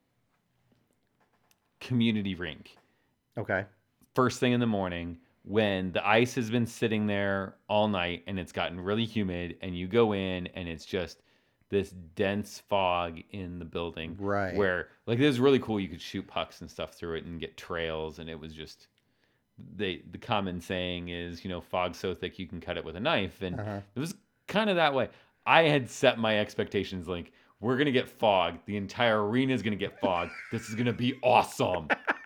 Speaker 1: community rink
Speaker 2: Okay.
Speaker 1: first thing in the morning when the ice has been sitting there all night and it's gotten really humid and you go in and it's just this dense fog in the building
Speaker 2: Right.
Speaker 1: where like it was really cool you could shoot pucks and stuff through it and get trails and it was just they the common saying is you know fog so thick you can cut it with a knife, and
Speaker 2: Uh-huh.
Speaker 1: it was kind of that way. I had set my expectations like we're gonna get fog. The entire arena is gonna get fog. this is gonna be awesome.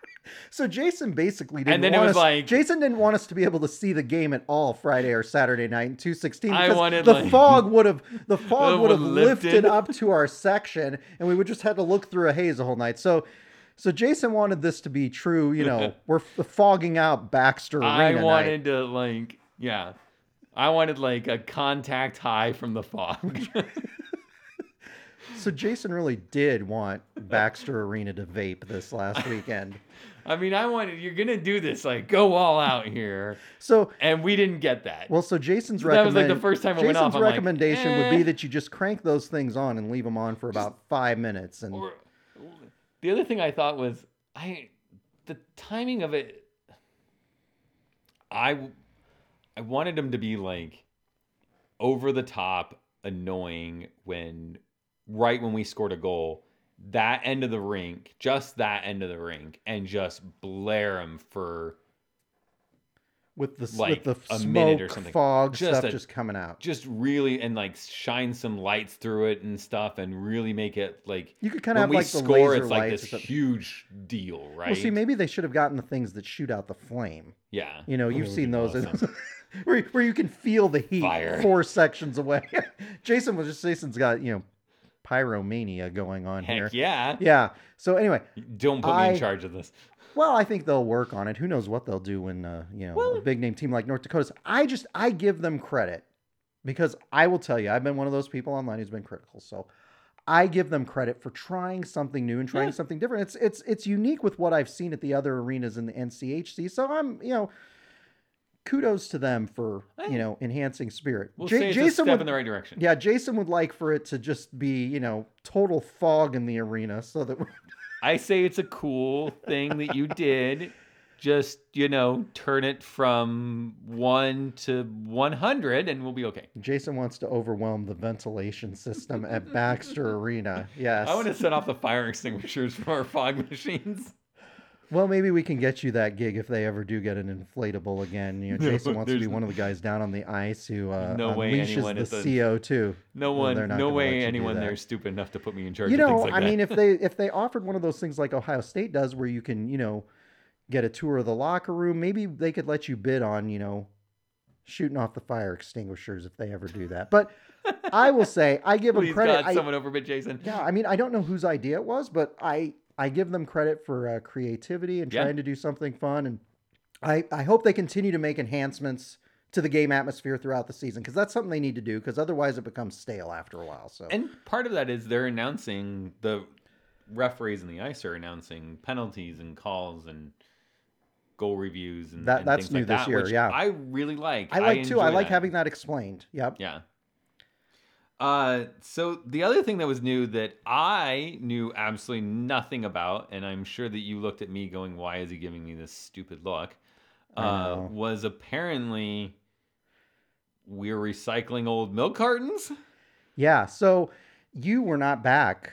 Speaker 2: So Jason basically didn't
Speaker 1: then it
Speaker 2: want
Speaker 1: was
Speaker 2: us,
Speaker 1: like-
Speaker 2: Jason didn't want us to be able to see the game at all Friday or Saturday night in 216
Speaker 1: I
Speaker 2: because
Speaker 1: wanted,
Speaker 2: the
Speaker 1: like-
Speaker 2: fog would have the fog would have lifted.
Speaker 1: lifted.
Speaker 2: up to our section and we would just have to look through a haze the whole night. So so Jason wanted this to be true, you know, we're fogging out Baxter Arena
Speaker 1: I
Speaker 2: night.
Speaker 1: wanted to like yeah. I wanted like a contact high from the fog.
Speaker 2: So Jason really did want Baxter Arena to vape this last weekend.
Speaker 1: I mean, I wanted you're gonna do this like go all out here,
Speaker 2: So
Speaker 1: and we didn't get that.
Speaker 2: Well, so Jason's
Speaker 1: That was, like, the first time it
Speaker 2: Jason's
Speaker 1: went off, I'm like,
Speaker 2: recommendation would be
Speaker 1: eh.
Speaker 2: that you just crank those things on and leave them on for about five minutes. And
Speaker 1: Or the other thing I thought was I the timing of it. I I wanted him to be like over the top annoying when right when we scored a goal that end of the rink just that end of the rink and just blare him for
Speaker 2: with the
Speaker 1: like,
Speaker 2: with the
Speaker 1: a
Speaker 2: smoke,
Speaker 1: minute or something.
Speaker 2: fog
Speaker 1: Just
Speaker 2: stuff
Speaker 1: a-
Speaker 2: just coming out.
Speaker 1: just really and like shine some lights through it and stuff and really make it like
Speaker 2: You could kind of
Speaker 1: when
Speaker 2: have
Speaker 1: we
Speaker 2: like the
Speaker 1: score
Speaker 2: laser
Speaker 1: it's like
Speaker 2: lights
Speaker 1: this huge deal right
Speaker 2: Well, see, maybe they should have gotten the things that shoot out the flame.
Speaker 1: yeah
Speaker 2: You know, you've seen those,
Speaker 1: awesome.
Speaker 2: where, where you can feel the heat
Speaker 1: Fire.
Speaker 2: four sections away. Jason was just Jason's got you know pyromania going on here.
Speaker 1: heck yeah
Speaker 2: Yeah. So anyway,
Speaker 1: don't put me in charge of this
Speaker 2: Well, I think they'll work on it. Who knows what they'll do when uh, you know
Speaker 1: Well-
Speaker 2: a big name team like North Dakota's. I just I give them credit because I will tell you I've been one of those people online who's been critical. So I give them credit for trying something new and trying
Speaker 1: Yeah.
Speaker 2: something different. It's it's it's unique with what I've seen at the other arenas in the NCHC. So I'm you know kudos to them for
Speaker 1: Hey.
Speaker 2: you know enhancing spirit.
Speaker 1: we'll
Speaker 2: Ja-
Speaker 1: say it's a
Speaker 2: Jason
Speaker 1: step
Speaker 2: would
Speaker 1: in the right direction
Speaker 2: yeah Jason would like for it to just be you know total fog in the arena so that we're
Speaker 1: i say it's a cool thing that you did just you know turn it from 1 to 100 and we'll be okay
Speaker 2: Jason wants to overwhelm the ventilation system at Baxter Arena. Yes.
Speaker 1: i want to set off the fire extinguishers for our fog machines
Speaker 2: Well, maybe we can get you that gig if they ever do get an inflatable again. You know,
Speaker 1: No,
Speaker 2: Jason wants to be one of the guys down on the ice who uh,
Speaker 1: No
Speaker 2: unleashes the
Speaker 1: the-
Speaker 2: CO2.
Speaker 1: no one
Speaker 2: they're
Speaker 1: no
Speaker 2: gonna let you
Speaker 1: way anyone
Speaker 2: that.
Speaker 1: there's stupid enough to put me in charge
Speaker 2: You
Speaker 1: of
Speaker 2: know,
Speaker 1: things like
Speaker 2: I
Speaker 1: that
Speaker 2: mean, if they if they offered one of those things like Ohio State does, where you can, you know, get a tour of the locker room, maybe they could let you bid on, you know, shooting off the fire extinguishers if they ever do that. But I will say, I give them credit.
Speaker 1: god
Speaker 2: I-
Speaker 1: someone overbid jason
Speaker 2: Yeah, I mean, I don't know whose idea it was, but I I give them credit for uh, creativity and
Speaker 1: Yeah.
Speaker 2: trying to do something fun, and I I hope they continue to make enhancements to the game atmosphere throughout the season because that's something they need to do because otherwise it becomes stale after a while. So
Speaker 1: And part of that is they're announcing the referees in the ice are announcing penalties and calls and goal reviews and,
Speaker 2: That-
Speaker 1: and
Speaker 2: that's
Speaker 1: things
Speaker 2: new
Speaker 1: like
Speaker 2: this
Speaker 1: that,
Speaker 2: year, yeah.
Speaker 1: I really like.
Speaker 2: I like too. I like
Speaker 1: that.
Speaker 2: having that explained. Yep.
Speaker 1: Yeah. Uh, so the other thing that was new that I knew absolutely nothing about, and I'm sure that you looked at me going, "Why is he giving me this stupid look?" Uh, was apparently we're recycling old milk cartons.
Speaker 2: Yeah. So you were not back.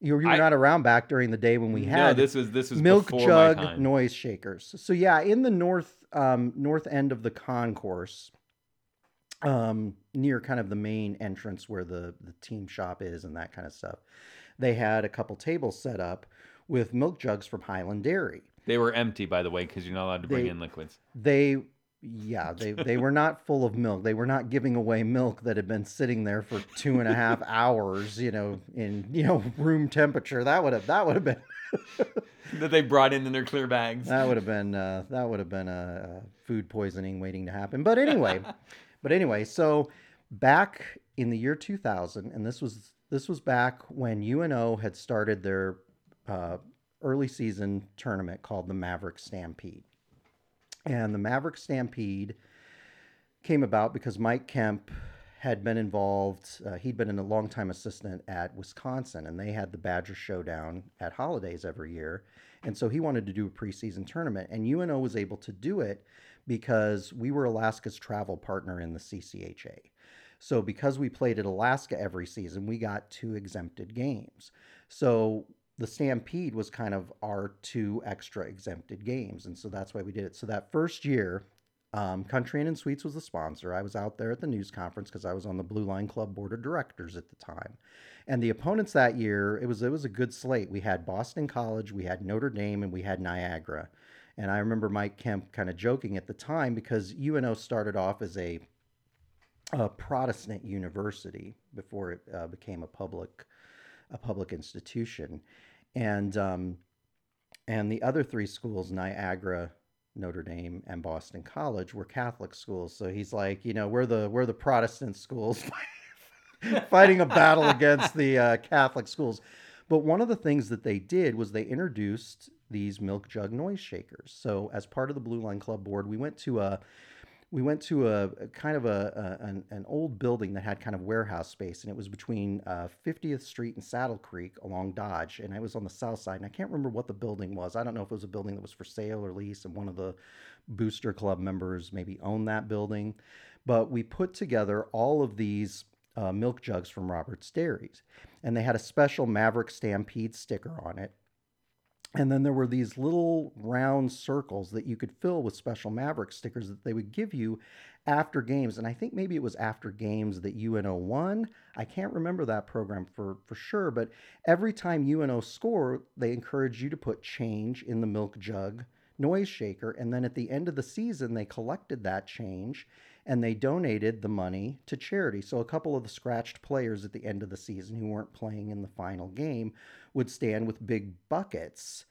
Speaker 2: You were, you were
Speaker 1: I-
Speaker 2: not around back during the day when we
Speaker 1: no,
Speaker 2: had
Speaker 1: this was this was
Speaker 2: milk jug noise shakers. So yeah, in the north um, north end of the concourse, um, near kind of the main entrance where the the team shop is and that kind of stuff, they had a couple tables set up with milk jugs from Hiland Dairy.
Speaker 1: They were empty, by the way, because you're not allowed to bring
Speaker 2: They-
Speaker 1: in liquids.
Speaker 2: They yeah, they they were not full of milk. They were not giving away milk that had been sitting there for two and a half hours, you know, in you know room temperature. That would have that would have been
Speaker 1: that they brought in in their clear bags.
Speaker 2: that would have been uh, that would have been a, a food poisoning waiting to happen. But anyway, but anyway, so back in the year 2000, and this was this was back when UNO had started their uh, early season tournament called the Maverick Stampede, and the Maverick Stampede came about because Mike Kemp had been involved. Uh, he'd been a longtime assistant at Wisconsin, and they had the Badger Showdown at holidays every year. And so he wanted to do a preseason tournament, and UNO was able to do it because we were Alaska's travel partner in the CCHA. So because we played at Alaska every season, we got two exempted games. So the Stampede was kind of our two extra exempted games, and so that's why we did it. So that first year, um, Country Inn and Suites was the sponsor. I was out there at the news conference because I was on the Blue Line Club board of directors at the time, and the opponents that year it was it was a good slate. We had Boston College, we had Notre Dame, and we had Niagara. And I remember Mike Kemp kind of joking at the time because UNO started off as a, a Protestant university before it uh, became a public a public institution, and um, and the other three schools, Niagara, Notre Dame, and Boston College, were Catholic schools. So he's like, you know, we're the we're the Protestant schools fighting a battle against the uh, Catholic schools. But one of the things that they did was they introduced these milk jug noise shakers. So as part of the Blue Line Club board, we went to a we went to a, a kind of a, a an, an, old building that had kind of warehouse space, and it was between uh, 50th Street and Saddle Creek along Dodge, and I was on the south side, and I can't remember what the building was. I don't know if it was a building that was for sale or lease, and one of the Booster Club members maybe owned that building. But we put together all of these uh, milk jugs from Robert's Dairies, and they had a special Maverick Stampede sticker on it and then there were these little round circles that you could fill with special Maverick stickers that they would give you after games. And I think maybe it was after games that UNO won. I can't remember that program for, for sure, but every time UNO score, they encourage you to put change in the milk jug noise shaker. And then at the end of the season, they collected that change and they donated the money to charity. So a couple of the scratched players at the end of the season who weren't playing in the final game would stand with big buckets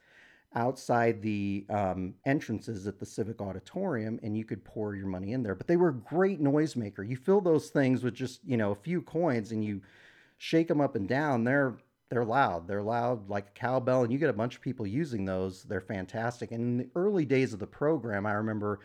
Speaker 2: outside the um, entrances at the civic auditorium and you could pour your money in there. But they were a great noisemaker. You fill those things with just you know a few coins and you shake them up and down. They're they're loud. They're loud like a cowbell and you get a bunch of people using those. They're fantastic. And in the early days of the program i remember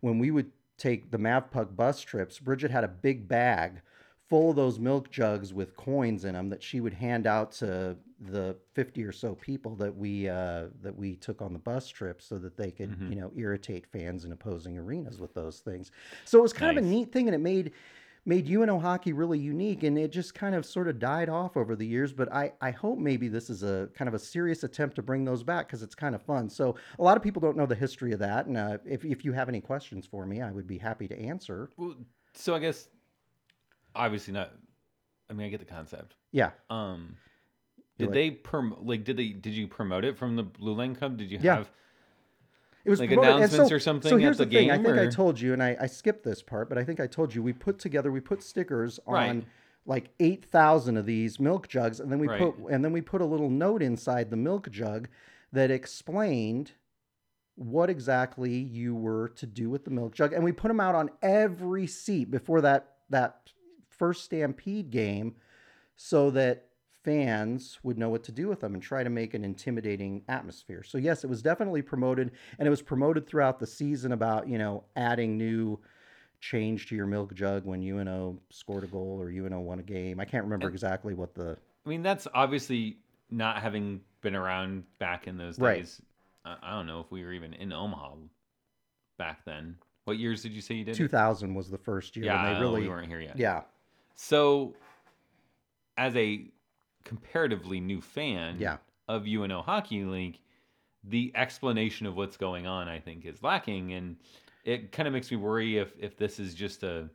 Speaker 2: when we would take the mavpuck bus trips bridget had a big bag full of those milk jugs with coins in them that she would hand out to the 50 or so people that we uh, that we took on the bus trip so that they could mm-hmm. you know irritate fans in opposing arenas with those things so it was kind nice. of a neat thing and it made made UNO hockey really unique and it just kind of sort of died off over the years but I, I hope maybe this is a kind of a serious attempt to bring those back because it's kind of fun so a lot of people don't know the history of that and uh, if, if you have any questions for me I would be happy to answer
Speaker 1: well so I guess obviously not. I mean, I get the concept.
Speaker 2: Yeah.
Speaker 1: Um, did they prom like did they did you promote it from the Blue Line Club? Did you
Speaker 2: yeah. It was
Speaker 1: like announcements so, or something so
Speaker 2: here's
Speaker 1: the,
Speaker 2: the
Speaker 1: thing.
Speaker 2: I think
Speaker 1: or?
Speaker 2: I told you, and I, I skipped this part, but I think I told you we put together we put stickers on
Speaker 1: right.
Speaker 2: like eight thousand of these milk jugs, and then we
Speaker 1: right.
Speaker 2: put and then we put a little note inside the milk jug that explained what exactly you were to do with the milk jug, and we put them out on every seat before that that first Stampede game so that fans would know what to do with them and try to make an intimidating atmosphere. So yes, it was definitely promoted and it was promoted throughout the season about, you know, adding new change to your milk jug when UNO scored a goal or UNO won a game. I can't remember and, exactly what the
Speaker 1: I mean, that's obviously not having been around back in those days. Right. I don't know if we were even in Omaha back then. What years did you say you did?
Speaker 2: 2000 was the first year
Speaker 1: yeah,
Speaker 2: when they really
Speaker 1: we weren't here yet.
Speaker 2: Yeah.
Speaker 1: So, as a comparatively new fan
Speaker 2: yeah.
Speaker 1: of UNO Hockey League, the explanation of what's going on, I think, is lacking, and it kind of makes me worry if if this is just a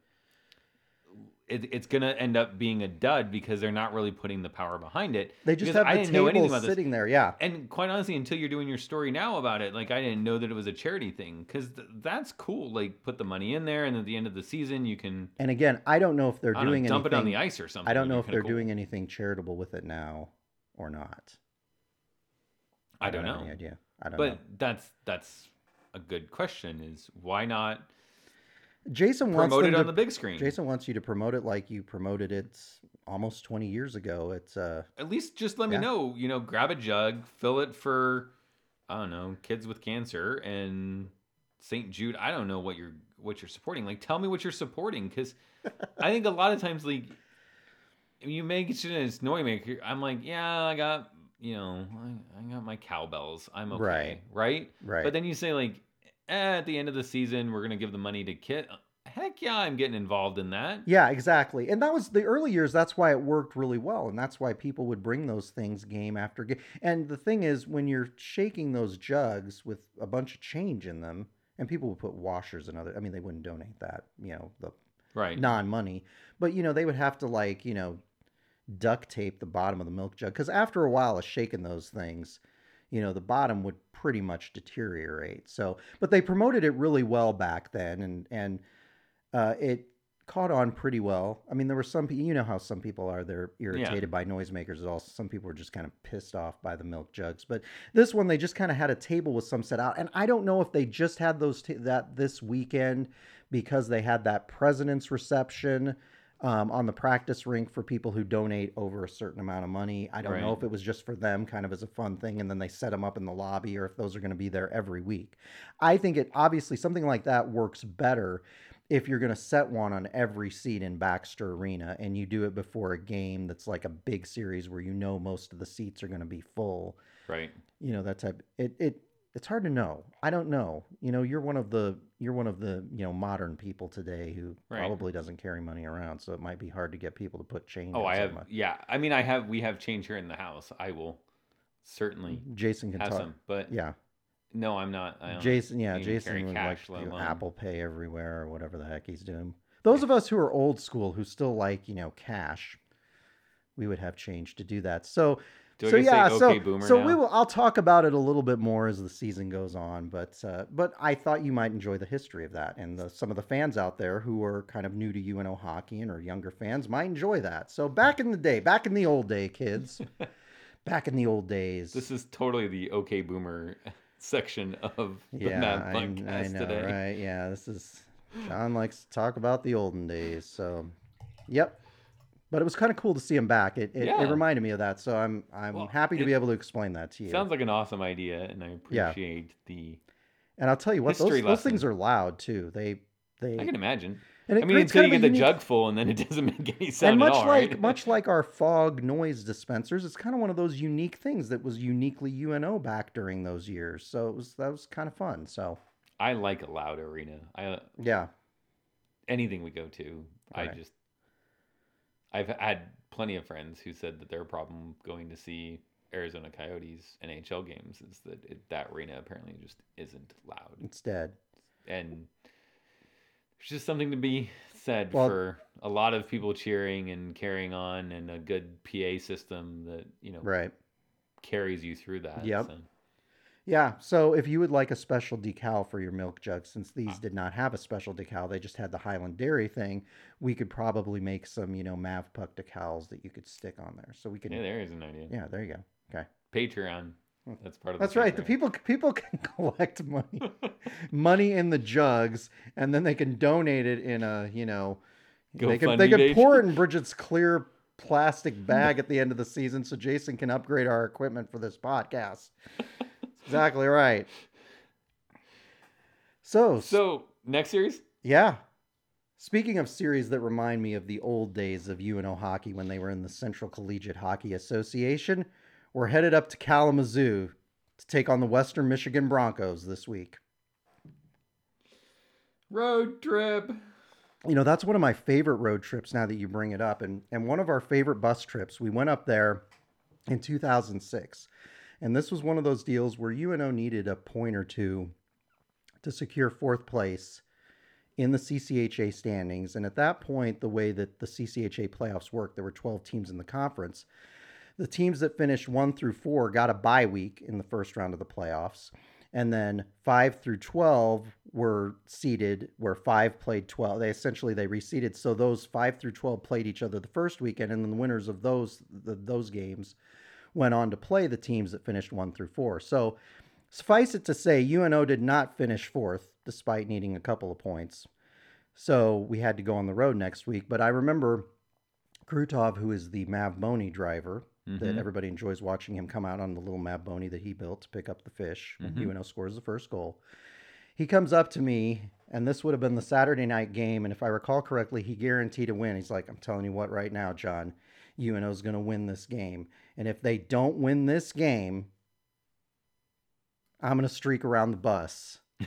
Speaker 1: it, it's going to end up being a dud because they're not really putting the power behind it.
Speaker 2: They just have the table sitting there, yeah.
Speaker 1: And quite honestly, until you're doing your story now about it, like I didn't know that it was a charity thing because th- that's cool. Like put the money in there, and at the end of the season, you can.
Speaker 2: And again, I don't know if they're doing
Speaker 1: know, dump
Speaker 2: anything.
Speaker 1: it on the ice or something.
Speaker 2: I don't know if they're cool. doing anything charitable with it now or not.
Speaker 1: I, I don't,
Speaker 2: don't
Speaker 1: know.
Speaker 2: Any idea. I don't know.
Speaker 1: but
Speaker 2: know.
Speaker 1: that's that's a good question. Is why not?
Speaker 2: Jason wants
Speaker 1: promote it
Speaker 2: to,
Speaker 1: on the big screen.
Speaker 2: Jason wants you to promote it like you promoted it almost 20 years ago. It's uh
Speaker 1: at least just let yeah. me know. You know, grab a jug, fill it for I don't know, kids with cancer and St. Jude. I don't know what you're what you're supporting. Like, tell me what you're supporting because I think a lot of times like you make it as noise maker. I'm like, yeah, I got you know, I, I got my cowbells. I'm okay,
Speaker 2: right,
Speaker 1: right,
Speaker 2: right.
Speaker 1: But then you say like, at the end of the season, we're gonna give the money to Kit. heck yeah, I'm getting involved in that.
Speaker 2: Yeah, exactly. And that was the early years. That's why it worked really well, and that's why people would bring those things game after game. And the thing is, when you're shaking those jugs with a bunch of change in them, and people would put washers and other. I mean, they wouldn't donate that, you know, the
Speaker 1: Right.
Speaker 2: non-money, but you know, they would have to like, you know, duct tape the bottom of the milk jug because after a while of shaking those things, you know, the bottom would pretty much deteriorate. So, but they promoted it really well back then, and and uh, it caught on pretty well. I mean, there were some people, you know how some people are, they're irritated by noisemakers. Also, some people were just kind of pissed off by the milk jugs. But this one, they just kind of had a table with some set out, and I don't know if they just had those ta- that this weekend because they had that president's reception. Um, on the practice rink for people who donate over a certain amount of money. I don't know if it was just for them, kind of as a fun thing, and then they set them up in the lobby, or if those are going to be there every week. I think it obviously something like that works better if you're going to set one on every seat in Baxter Arena and you do it before a game that's like a big series where you know most of the seats are going to be full.
Speaker 1: Right.
Speaker 2: You know that type. It it it's hard to know. I don't know. You know, you're one of the you're one of the you know modern people today who
Speaker 1: Right.
Speaker 2: probably doesn't carry money around, so it might be hard to get people to put change.
Speaker 1: Oh, I have.
Speaker 2: much.
Speaker 1: Yeah. I mean, I have. We have change here in the house. I will certainly mm,
Speaker 2: Jason can
Speaker 1: have
Speaker 2: talk.
Speaker 1: some, but
Speaker 2: Yeah,
Speaker 1: no, I'm not. I don't
Speaker 2: Jason. Yeah, Jason would like to do Apple Pay everywhere or whatever the heck he's doing. Those of us who are old school who still like you know cash, we would have change to do that. So.
Speaker 1: Do I
Speaker 2: so
Speaker 1: get to say
Speaker 2: yeah, so
Speaker 1: boomer
Speaker 2: so
Speaker 1: now?
Speaker 2: we will. I'll talk about it a little bit more as the season goes on, but uh, but I thought you might enjoy the history of that, and the, some of the fans out there who are kind of new to UNO hockey and are younger fans might enjoy that. So back in the day, back in the old day, kids, back in the old days.
Speaker 1: This is totally the okay boomer section of the
Speaker 2: yeah,
Speaker 1: Mad
Speaker 2: I,
Speaker 1: Podcast
Speaker 2: I know,
Speaker 1: today.
Speaker 2: right? Yeah, this is John likes to talk about the olden days. So, yep. But it was kind of cool to see him back. It it,
Speaker 1: Yeah.
Speaker 2: it reminded me of that, so I'm I'm
Speaker 1: Well,
Speaker 2: happy to be able to explain that to you.
Speaker 1: Sounds like an awesome idea, and I
Speaker 2: Yeah.
Speaker 1: appreciate the.
Speaker 2: And I'll tell you what, those, those things are loud too. They they
Speaker 1: I can imagine.
Speaker 2: and it
Speaker 1: I mean, until you get the
Speaker 2: unique-
Speaker 1: jug full, and then it doesn't make any sound
Speaker 2: And much
Speaker 1: at all,
Speaker 2: like
Speaker 1: right?
Speaker 2: much like our fog noise dispensers, it's kind of one of those unique things that was uniquely UNO back during those years. So it was that was kind of fun. So
Speaker 1: I like a loud arena. I uh,
Speaker 2: yeah,
Speaker 1: anything we go to, I just. I've had plenty of friends who said that their problem going to see Arizona Coyotes NHL games is that it, that arena apparently just isn't loud,
Speaker 2: it's dead.
Speaker 1: and there's just something to be said
Speaker 2: Well-
Speaker 1: for a lot of people cheering and carrying on, and a good PA system that you know
Speaker 2: Right.
Speaker 1: carries you through that.
Speaker 2: Yep.
Speaker 1: so.
Speaker 2: Yeah. So if you would like a special decal for your milk jug, since these ah. did not have a special decal, they just had the Hiland Dairy thing, we could probably make some, you know, Mavpuck decals that you could stick on there. So we could.
Speaker 1: Yeah, there is an idea.
Speaker 2: yeah there you go. Okay.
Speaker 1: Patreon. Hmm. That's part of.
Speaker 2: That's right. The people people can collect money, money in the jugs, and then they can donate it in a you know, they can they can pour it in Bridget's clear plastic bag at the end of the season, so Jason can upgrade our equipment for this podcast. Exactly right. So
Speaker 1: So next series.
Speaker 2: yeah. Speaking of series that remind me of the old days of UNO hockey when they were in the Central Collegiate Hockey Association, we're headed up to Kalamazoo to take on the Western Michigan Broncos this week.
Speaker 1: Road trip.
Speaker 2: You know, that's one of my favorite road trips now that you bring it up. And, and one of our favorite bus trips, we went up there in 2006. And this was one of those deals where UNO needed a point or two to secure fourth place in the CCHA standings. And at that point, the way that the CCHA playoffs worked, there were 12 teams in the conference. The teams that finished one through four got a bye week in the first round of the playoffs. And then five through 12 were seeded where five played 12. They essentially, they reseeded. So those five through 12 played each other the first weekend. And then the winners of those, the, those games went on to play the teams that finished one through four. So suffice it to say, UNO did not finish fourth despite needing a couple of points. So we had to go on the road next week. But I remember Krutov, who is the Mav Boney driver, that
Speaker 1: Mhm.
Speaker 2: everybody enjoys watching him come out on the little Mav Boney that he built to pick up the fish when
Speaker 1: Mhm.
Speaker 2: UNO scores the first goal. He comes up to me, and this would have been the Saturday night game. And if I recall correctly, he guaranteed a win. He's like, I'm telling you what, right now, John, UNO's going to win this game. And if they don't win this game, I'm going to streak around the bus.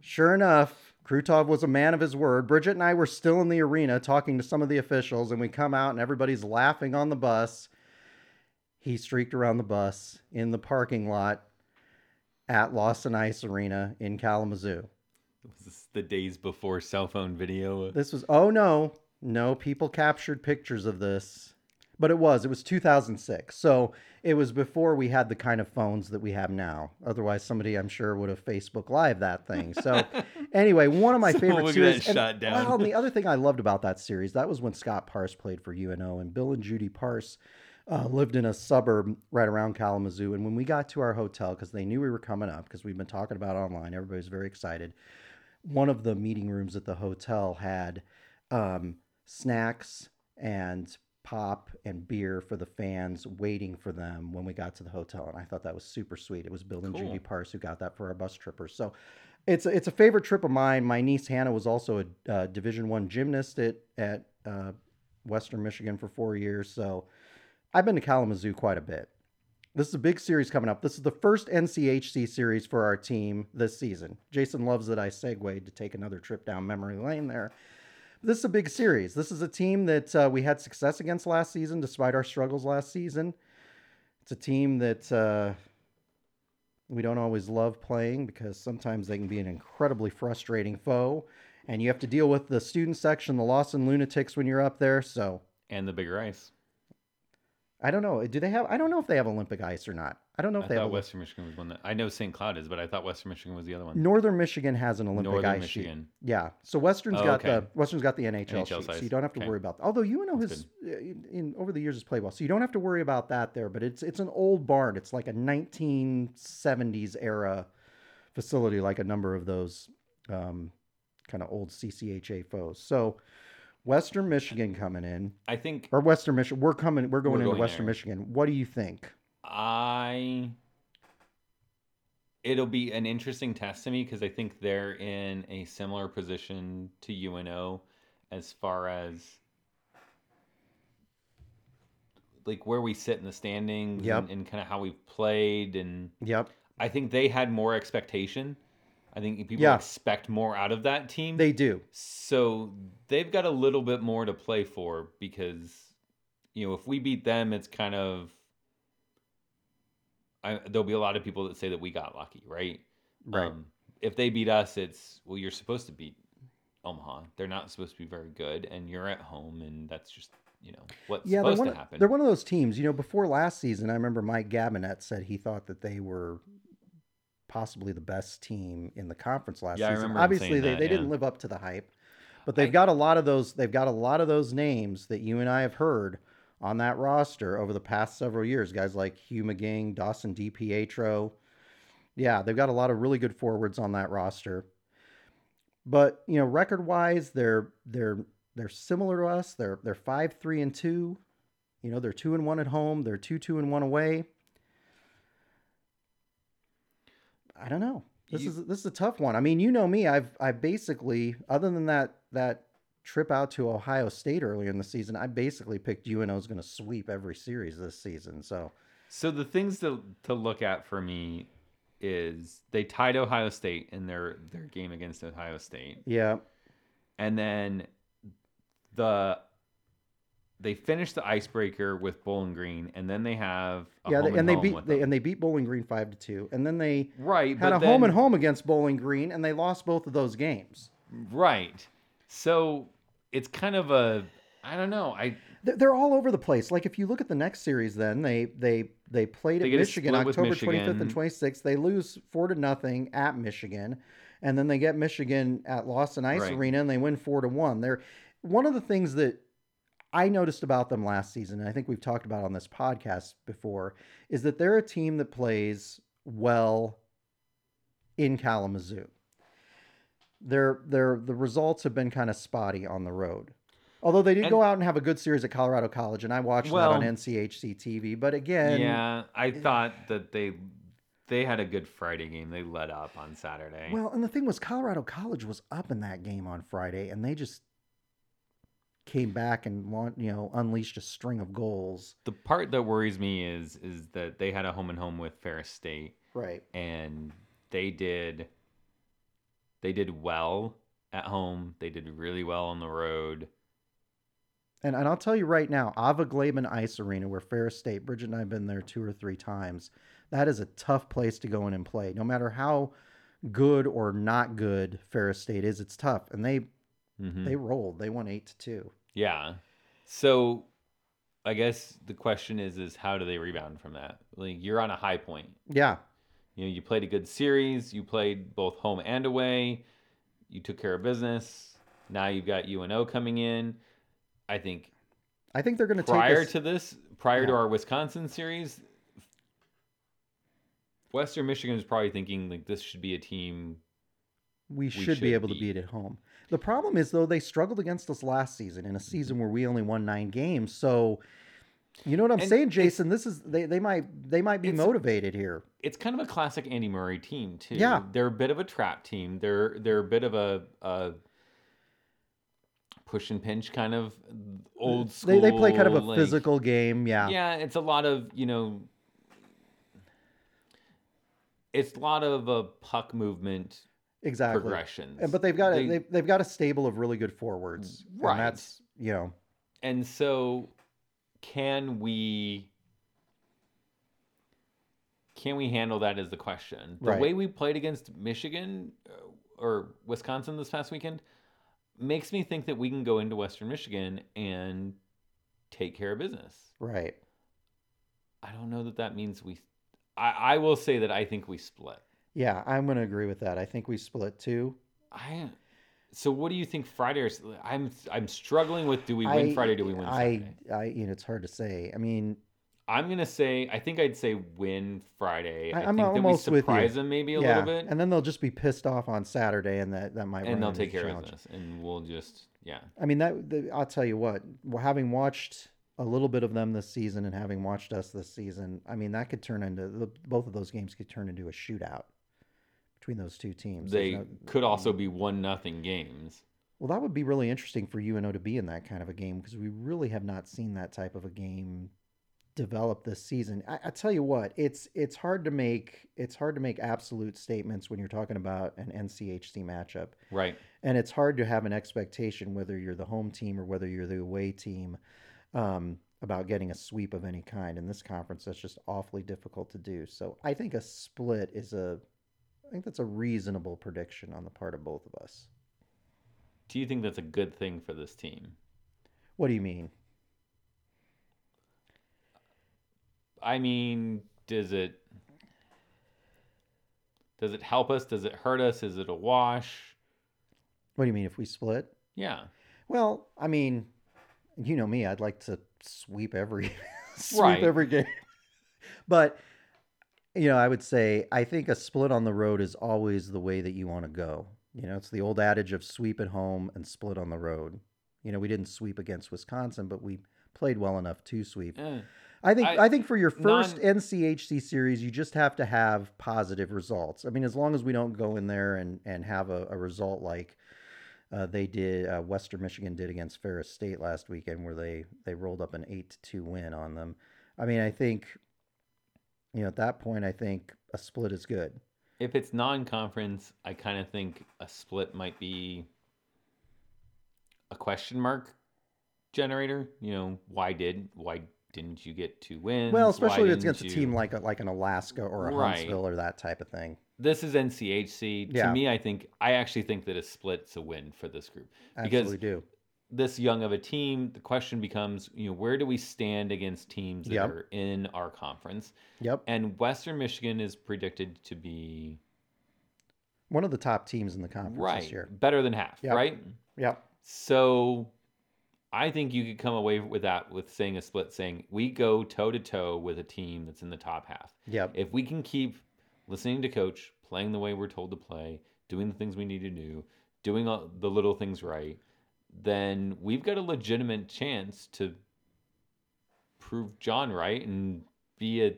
Speaker 2: sure enough, Krutov was a man of his word. Bridget and I were still in the arena talking to some of the officials, and we come out and everybody's laughing on the bus. He streaked around the bus in the parking lot at Lawson Ice Arena in Kalamazoo.
Speaker 1: Was this the days before cell phone video?
Speaker 2: This was, oh no, no, people captured pictures of this. But it was, it was 2006. So it was before we had the kind of phones that we have now. Otherwise, somebody, I'm sure, would have Facebook Live that thing. So anyway, one of my favorite series. and-
Speaker 1: shot down.
Speaker 2: Well, and the other thing I loved about that series, that was when Scott Parse played for UNO, and Bill and Judy Parse uh, lived in a suburb right around Kalamazoo. And when we got to our hotel, because they knew we were coming up, because we've been talking about it online, everybody was very excited. One of the meeting rooms at the hotel had um, snacks and pop and beer for the fans waiting for them when we got to the hotel and i thought that was super sweet it was bill and judy
Speaker 1: Cool.
Speaker 2: parse who got that for our bus trippers so it's a, it's a favorite trip of mine my niece hannah was also a uh, division one gymnast at at uh, western michigan for four years so i've been to kalamazoo quite a bit this is a big series coming up. This is the first NCHC series for our team this season. Jason loves that I segued to take another trip down memory lane there. This is a big series. This is a team that uh, we had success against last season, despite our struggles last season. It's a team that uh, we don't always love playing because sometimes they can be an incredibly frustrating foe. And you have to deal with the student section, the Lawson Lunatics when you're up there. So
Speaker 1: And the bigger ice.
Speaker 2: I don't know. Do they have? I don't know if they have Olympic ice or not. I don't know if
Speaker 1: I
Speaker 2: they
Speaker 1: thought
Speaker 2: have.
Speaker 1: Western Michigan was one that I know St. Cloud is, but I thought Western Michigan was the other one.
Speaker 2: Northern Michigan has an Olympic
Speaker 1: Northern
Speaker 2: ice sheet.
Speaker 1: Michigan.
Speaker 2: Yeah. So Western's
Speaker 1: Oh,
Speaker 2: got
Speaker 1: okay.
Speaker 2: the Western's got the NHL,
Speaker 1: NHL
Speaker 2: sheet, so
Speaker 1: size.
Speaker 2: you don't have to
Speaker 1: Okay.
Speaker 2: worry about. That. Although UNO has in, in over the years has played well, so you don't have to worry about that there. But it's it's an old barn. It's like a 1970s era facility, like a number of those um, kind of old CCHA foes. So Western Michigan coming in,
Speaker 1: I think
Speaker 2: or Western Michigan, we're coming. We're going
Speaker 1: We're
Speaker 2: into
Speaker 1: going
Speaker 2: Western
Speaker 1: there.
Speaker 2: Michigan. What do you think?
Speaker 1: I it'll be an interesting test to me because I think they're in a similar position to UNO as far as like where we sit in the standings
Speaker 2: Yep.
Speaker 1: and, and kind of how we've played and
Speaker 2: Yep.
Speaker 1: I think they had more expectation. I think people
Speaker 2: Yeah.
Speaker 1: expect more out of that team.
Speaker 2: They do.
Speaker 1: So they've got a little bit more to play for because, you know, if we beat them, it's kind of. I, there'll be a lot of people that say that we got lucky, right?
Speaker 2: Right.
Speaker 1: Um, if they beat us, it's well, you're supposed to beat Omaha. They're not supposed to be very good, and you're at home, and that's just you know what's
Speaker 2: Yeah,
Speaker 1: supposed
Speaker 2: one,
Speaker 1: to happen.
Speaker 2: they're one of those teams. You know, before last season, I remember Mike Gabinet said he thought that they were possibly the best team in the conference last
Speaker 1: Yeah, I
Speaker 2: season. Obviously, they,
Speaker 1: that,
Speaker 2: they didn't live up to the hype, but they've
Speaker 1: I-
Speaker 2: got a lot of those. They've got a lot of those names that you and I have heard on that roster over the past several years. Guys like Hugh McGing, Dawson DiPietro. Yeah, they've got a lot of really good forwards on that roster. But you know, record wise, they're they're they're similar to us. They're they're five three and two. You know, they're two and one at home. They're two two and one away. I don't know. This
Speaker 1: You-
Speaker 2: is this is a tough one. I mean, you know me. I've I basically, other than that that trip out to Ohio State earlier in the season, I basically picked UNO's going to sweep every series this season. So
Speaker 1: So the things to to look at for me is they tied Ohio State in their their game against Ohio State.
Speaker 2: yeah,
Speaker 1: and then the they finished the icebreaker with Bowling Green, and then they have a
Speaker 2: yeah,
Speaker 1: home
Speaker 2: they, and they
Speaker 1: home
Speaker 2: beat they, and they beat Bowling Green five to two, and then they
Speaker 1: right
Speaker 2: had a home and home against Bowling Green, and they lost both of those games.
Speaker 1: right. So it's kind of a I don't know. I
Speaker 2: They're, all over the place. Like if you look at the next series, then they they they played
Speaker 1: They
Speaker 2: at Michigan October twenty fifth and twenty sixth. They lose four to nothing at Michigan, and then they get Michigan at Lawson Ice
Speaker 1: Right.
Speaker 2: Arena and they win four to one. They're one of the things that I noticed about them last season, and I think we've talked about on this podcast before, is that they're a team that plays well in Kalamazoo. Their their the results have been kind of spotty on the road. Although they did
Speaker 1: And-
Speaker 2: go out and have a good series at Colorado College, and I watched
Speaker 1: Well-
Speaker 2: that on NCHC TV. But again,
Speaker 1: yeah, I eh, thought that they they had a good Friday game. They let up on Saturday.
Speaker 2: well, and the thing was, Colorado College was up in that game on Friday, and they just came back and you know unleashed a string of goals.
Speaker 1: the part that worries me is is that they had a home and home with Ferris State,
Speaker 2: Right.
Speaker 1: and they did they did well at home. They did really well on the road.
Speaker 2: And, and I'll tell you right now, Ewigleben Ice Arena, where Ferris State, Bridget and I have been there two or three times, that is a tough place to go in and play. No matter how good or not good Ferris State is, it's tough. And they
Speaker 1: Mhm.
Speaker 2: they rolled. They won eight to two.
Speaker 1: Yeah. So I guess the question is is how do they rebound from that? Like you're on a high point.
Speaker 2: Yeah,
Speaker 1: You know, you played a good series, you played both home and away. You took care of business. Now you've got UNO coming in. I think
Speaker 2: I think they're going to take
Speaker 1: prior
Speaker 2: us-
Speaker 1: to this, prior to our Wisconsin series, Western Michigan is probably thinking like this should be a team.
Speaker 2: we should,
Speaker 1: should
Speaker 2: be able to
Speaker 1: beat.
Speaker 2: beat at home. The problem is though they struggled against us last season in a season mm-hmm. where we only won nine games. So you know what I'm
Speaker 1: And
Speaker 2: saying, Jason? This is they, they might they might be motivated here.
Speaker 1: It's kind of a classic Andy Murray team too.
Speaker 2: Yeah.
Speaker 1: they're a bit of a trap team. They're they're a bit of a, a push and pinch kind of old school.
Speaker 2: They they play kind of a
Speaker 1: like-
Speaker 2: physical game. Yeah.
Speaker 1: Yeah, it's a lot of you know. It's a lot of a puck movement
Speaker 2: exactly.
Speaker 1: progressions.
Speaker 2: And, but they've got
Speaker 1: They-
Speaker 2: a, they've, they've got a stable of really good forwards.
Speaker 1: Right.
Speaker 2: And that's you know
Speaker 1: And so, can we can we handle that? Is the question. The
Speaker 2: Right.
Speaker 1: way we played against Michigan uh, or Wisconsin this past weekend makes me think that we can go into Western Michigan and take care of business.
Speaker 2: right.
Speaker 1: I don't know that that means we. I, I will say that I think we split.
Speaker 2: Yeah, I'm going to agree with that. I think we split too.
Speaker 1: I. So what do you think Friday? Or, I'm I'm struggling with. Do we win
Speaker 2: I-
Speaker 1: Friday? Do we win
Speaker 2: I,
Speaker 1: Saturday?
Speaker 2: I, you know, it's hard to say. I mean,
Speaker 1: I'm gonna say I think I'd say win Friday. I,
Speaker 2: I-
Speaker 1: think that we
Speaker 2: almost with you.
Speaker 1: surprise them maybe a
Speaker 2: yeah,
Speaker 1: little bit, and,
Speaker 2: then they'll just be pissed off on Saturday, and that that might. and
Speaker 1: they'll take care of
Speaker 2: challenge.
Speaker 1: business, and we'll just yeah.
Speaker 2: I mean, that the, I'll tell you what. Having watched a little bit of them this season, and having watched us this season, I mean, that could turn into the, both of those games could turn into a shootout between those two teams.
Speaker 1: They
Speaker 2: no-
Speaker 1: could also be one nothing games.
Speaker 2: Well, that would be really interesting for UNO to be in that kind of a game because we really have not seen that type of a game develop this season. I, I tell you what, it's it's hard to make it's hard to make absolute statements when you're talking about an NCHC matchup,
Speaker 1: Right.
Speaker 2: and it's hard to have an expectation whether you're the home team or whether you're the away team um, about getting a sweep of any kind. In this conference, that's just awfully difficult to do. So I think a split is a I think that's a reasonable prediction on the part of both of us.
Speaker 1: Do you think that's a good thing for this team?
Speaker 2: What do you mean?
Speaker 1: I mean, does it does it help us? Does it hurt us? Is it a wash?
Speaker 2: What do you mean if we split?
Speaker 1: Yeah.
Speaker 2: Well, I mean, you know me, I'd like to sweep every sweep
Speaker 1: Right.
Speaker 2: every game. but you know, I would say I think a split on the road is always the way that you want to go. You know, it's the old adage of sweep at home and split on the road. You know, we didn't sweep against Wisconsin, but we played well enough to sweep.
Speaker 1: Eh.
Speaker 2: I think
Speaker 1: I-
Speaker 2: I, think for your first
Speaker 1: non-
Speaker 2: NCHC series, you just have to have positive results. I mean, as long as we don't go in there and and have a, a result like uh, they did, uh, Western Michigan did against Ferris State last weekend, where they they rolled up an eight to two win on them. I mean, I think you know at that point, I think a split is good.
Speaker 1: If it's non-conference, I kind of think a split might be a question mark generator. You know, why did why didn't you get two wins?
Speaker 2: Well,
Speaker 1: Why
Speaker 2: especially if it's against a team like a, like an Alaska or a
Speaker 1: Right.
Speaker 2: Huntsville or that type of thing.
Speaker 1: This is NCHC.
Speaker 2: Yeah.
Speaker 1: To me, I think I actually think that a split's a win for this group. Because-
Speaker 2: Absolutely do.
Speaker 1: This young of a team, the question becomes, you know, where do we stand against teams that
Speaker 2: Yep.
Speaker 1: are in our conference?
Speaker 2: Yep,
Speaker 1: And Western Michigan is predicted to be
Speaker 2: one of the top teams in the conference
Speaker 1: right
Speaker 2: this year.
Speaker 1: better than half,
Speaker 2: Yep.
Speaker 1: right?
Speaker 2: Yep.
Speaker 1: So I think you could come away with that with saying a split, saying we go toe to toe with a team that's in the top half.
Speaker 2: Yep.
Speaker 1: If we can keep listening to coach, playing the way we're told to play, doing the things we need to do, doing all the little things right, then we've got a legitimate chance to prove John right and be a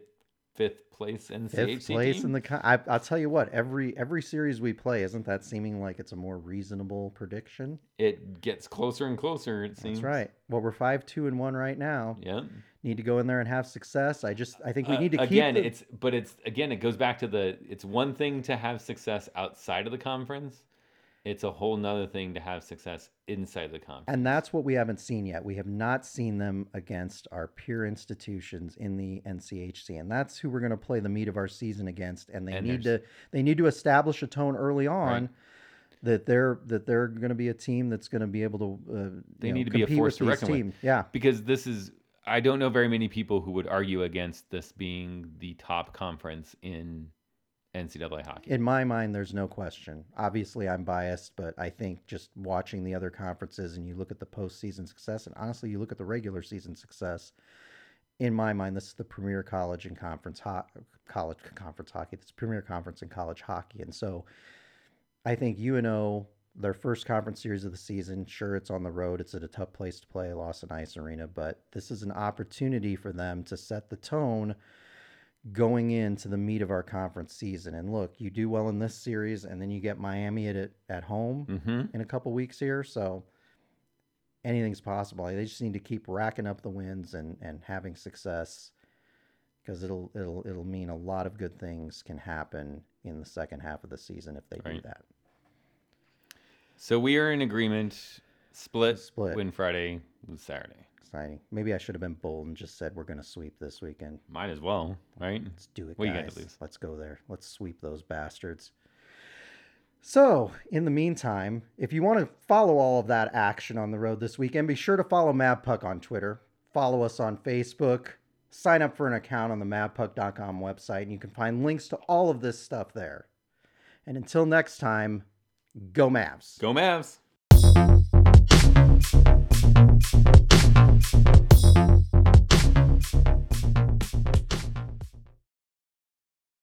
Speaker 1: fifth place NCHC
Speaker 2: Fifth place
Speaker 1: team.
Speaker 2: in the. Con- I, I'll tell you what. Every every series we play, isn't that seeming like it's a more reasonable prediction?
Speaker 1: it gets closer and closer. It seems
Speaker 2: That's right. Well, we're five two and one right now.
Speaker 1: Yeah.
Speaker 2: Need to go in there and have success. I just I think we
Speaker 1: Uh,
Speaker 2: need to
Speaker 1: again
Speaker 2: keep. The,
Speaker 1: it's but it's again it goes back to the it's one thing to have success outside of the conference It's a whole nother thing to have success inside the conference.
Speaker 2: And that's what we haven't seen yet. We have not seen them against our peer institutions in the NCHC, and that's who we're going to play the meat of our season against. And they
Speaker 1: And
Speaker 2: need to they need to establish a tone early on
Speaker 1: Right.
Speaker 2: that they're that they're going to be a team that's going to be able to. Uh,
Speaker 1: They
Speaker 2: you know,
Speaker 1: need to be a force to reckon with.
Speaker 2: Yeah,
Speaker 1: because this is I don't know very many people who would argue against this being the top conference in NCAA hockey.
Speaker 2: in my mind, there's no question. Obviously, I'm biased, but I think just watching the other conferences and you look at the postseason success, and honestly, you look at the regular season success. In my mind, this is the premier college and conference ho- college conference hockey. This is premier conference in college hockey, and so I think UNO their first conference series of the season. Sure, it's on the road. It's at a tough place to play, Lawson Ice Arena, but this is an opportunity for them to set the tone going into the meat of our conference season. And look, you do well in this series, and then you get Miami at it at home
Speaker 1: mm-hmm.
Speaker 2: in a couple weeks here. So anything's possible. They just need to keep racking up the wins and and having success because it'll it'll it'll mean a lot of good things can happen in the second half of the season if they do that.
Speaker 1: So we are in agreement. Split,
Speaker 2: Split.
Speaker 1: win Friday, lose Saturday.
Speaker 2: Maybe I should have been bold and just said we're going to sweep this weekend.
Speaker 1: Might as well, right?
Speaker 2: Let's do it,
Speaker 1: What you
Speaker 2: guys.
Speaker 1: got to lose?
Speaker 2: Let's go there. Let's sweep those bastards. So, in the meantime, if you want to follow all of that action on the road this weekend, be sure to follow Mavpuck on Twitter. Follow us on Facebook. Sign up for an account on the mavpuck.com website, and you can find links to all of this stuff there. And until next time, go Mavs.
Speaker 1: Go Mavs! thank you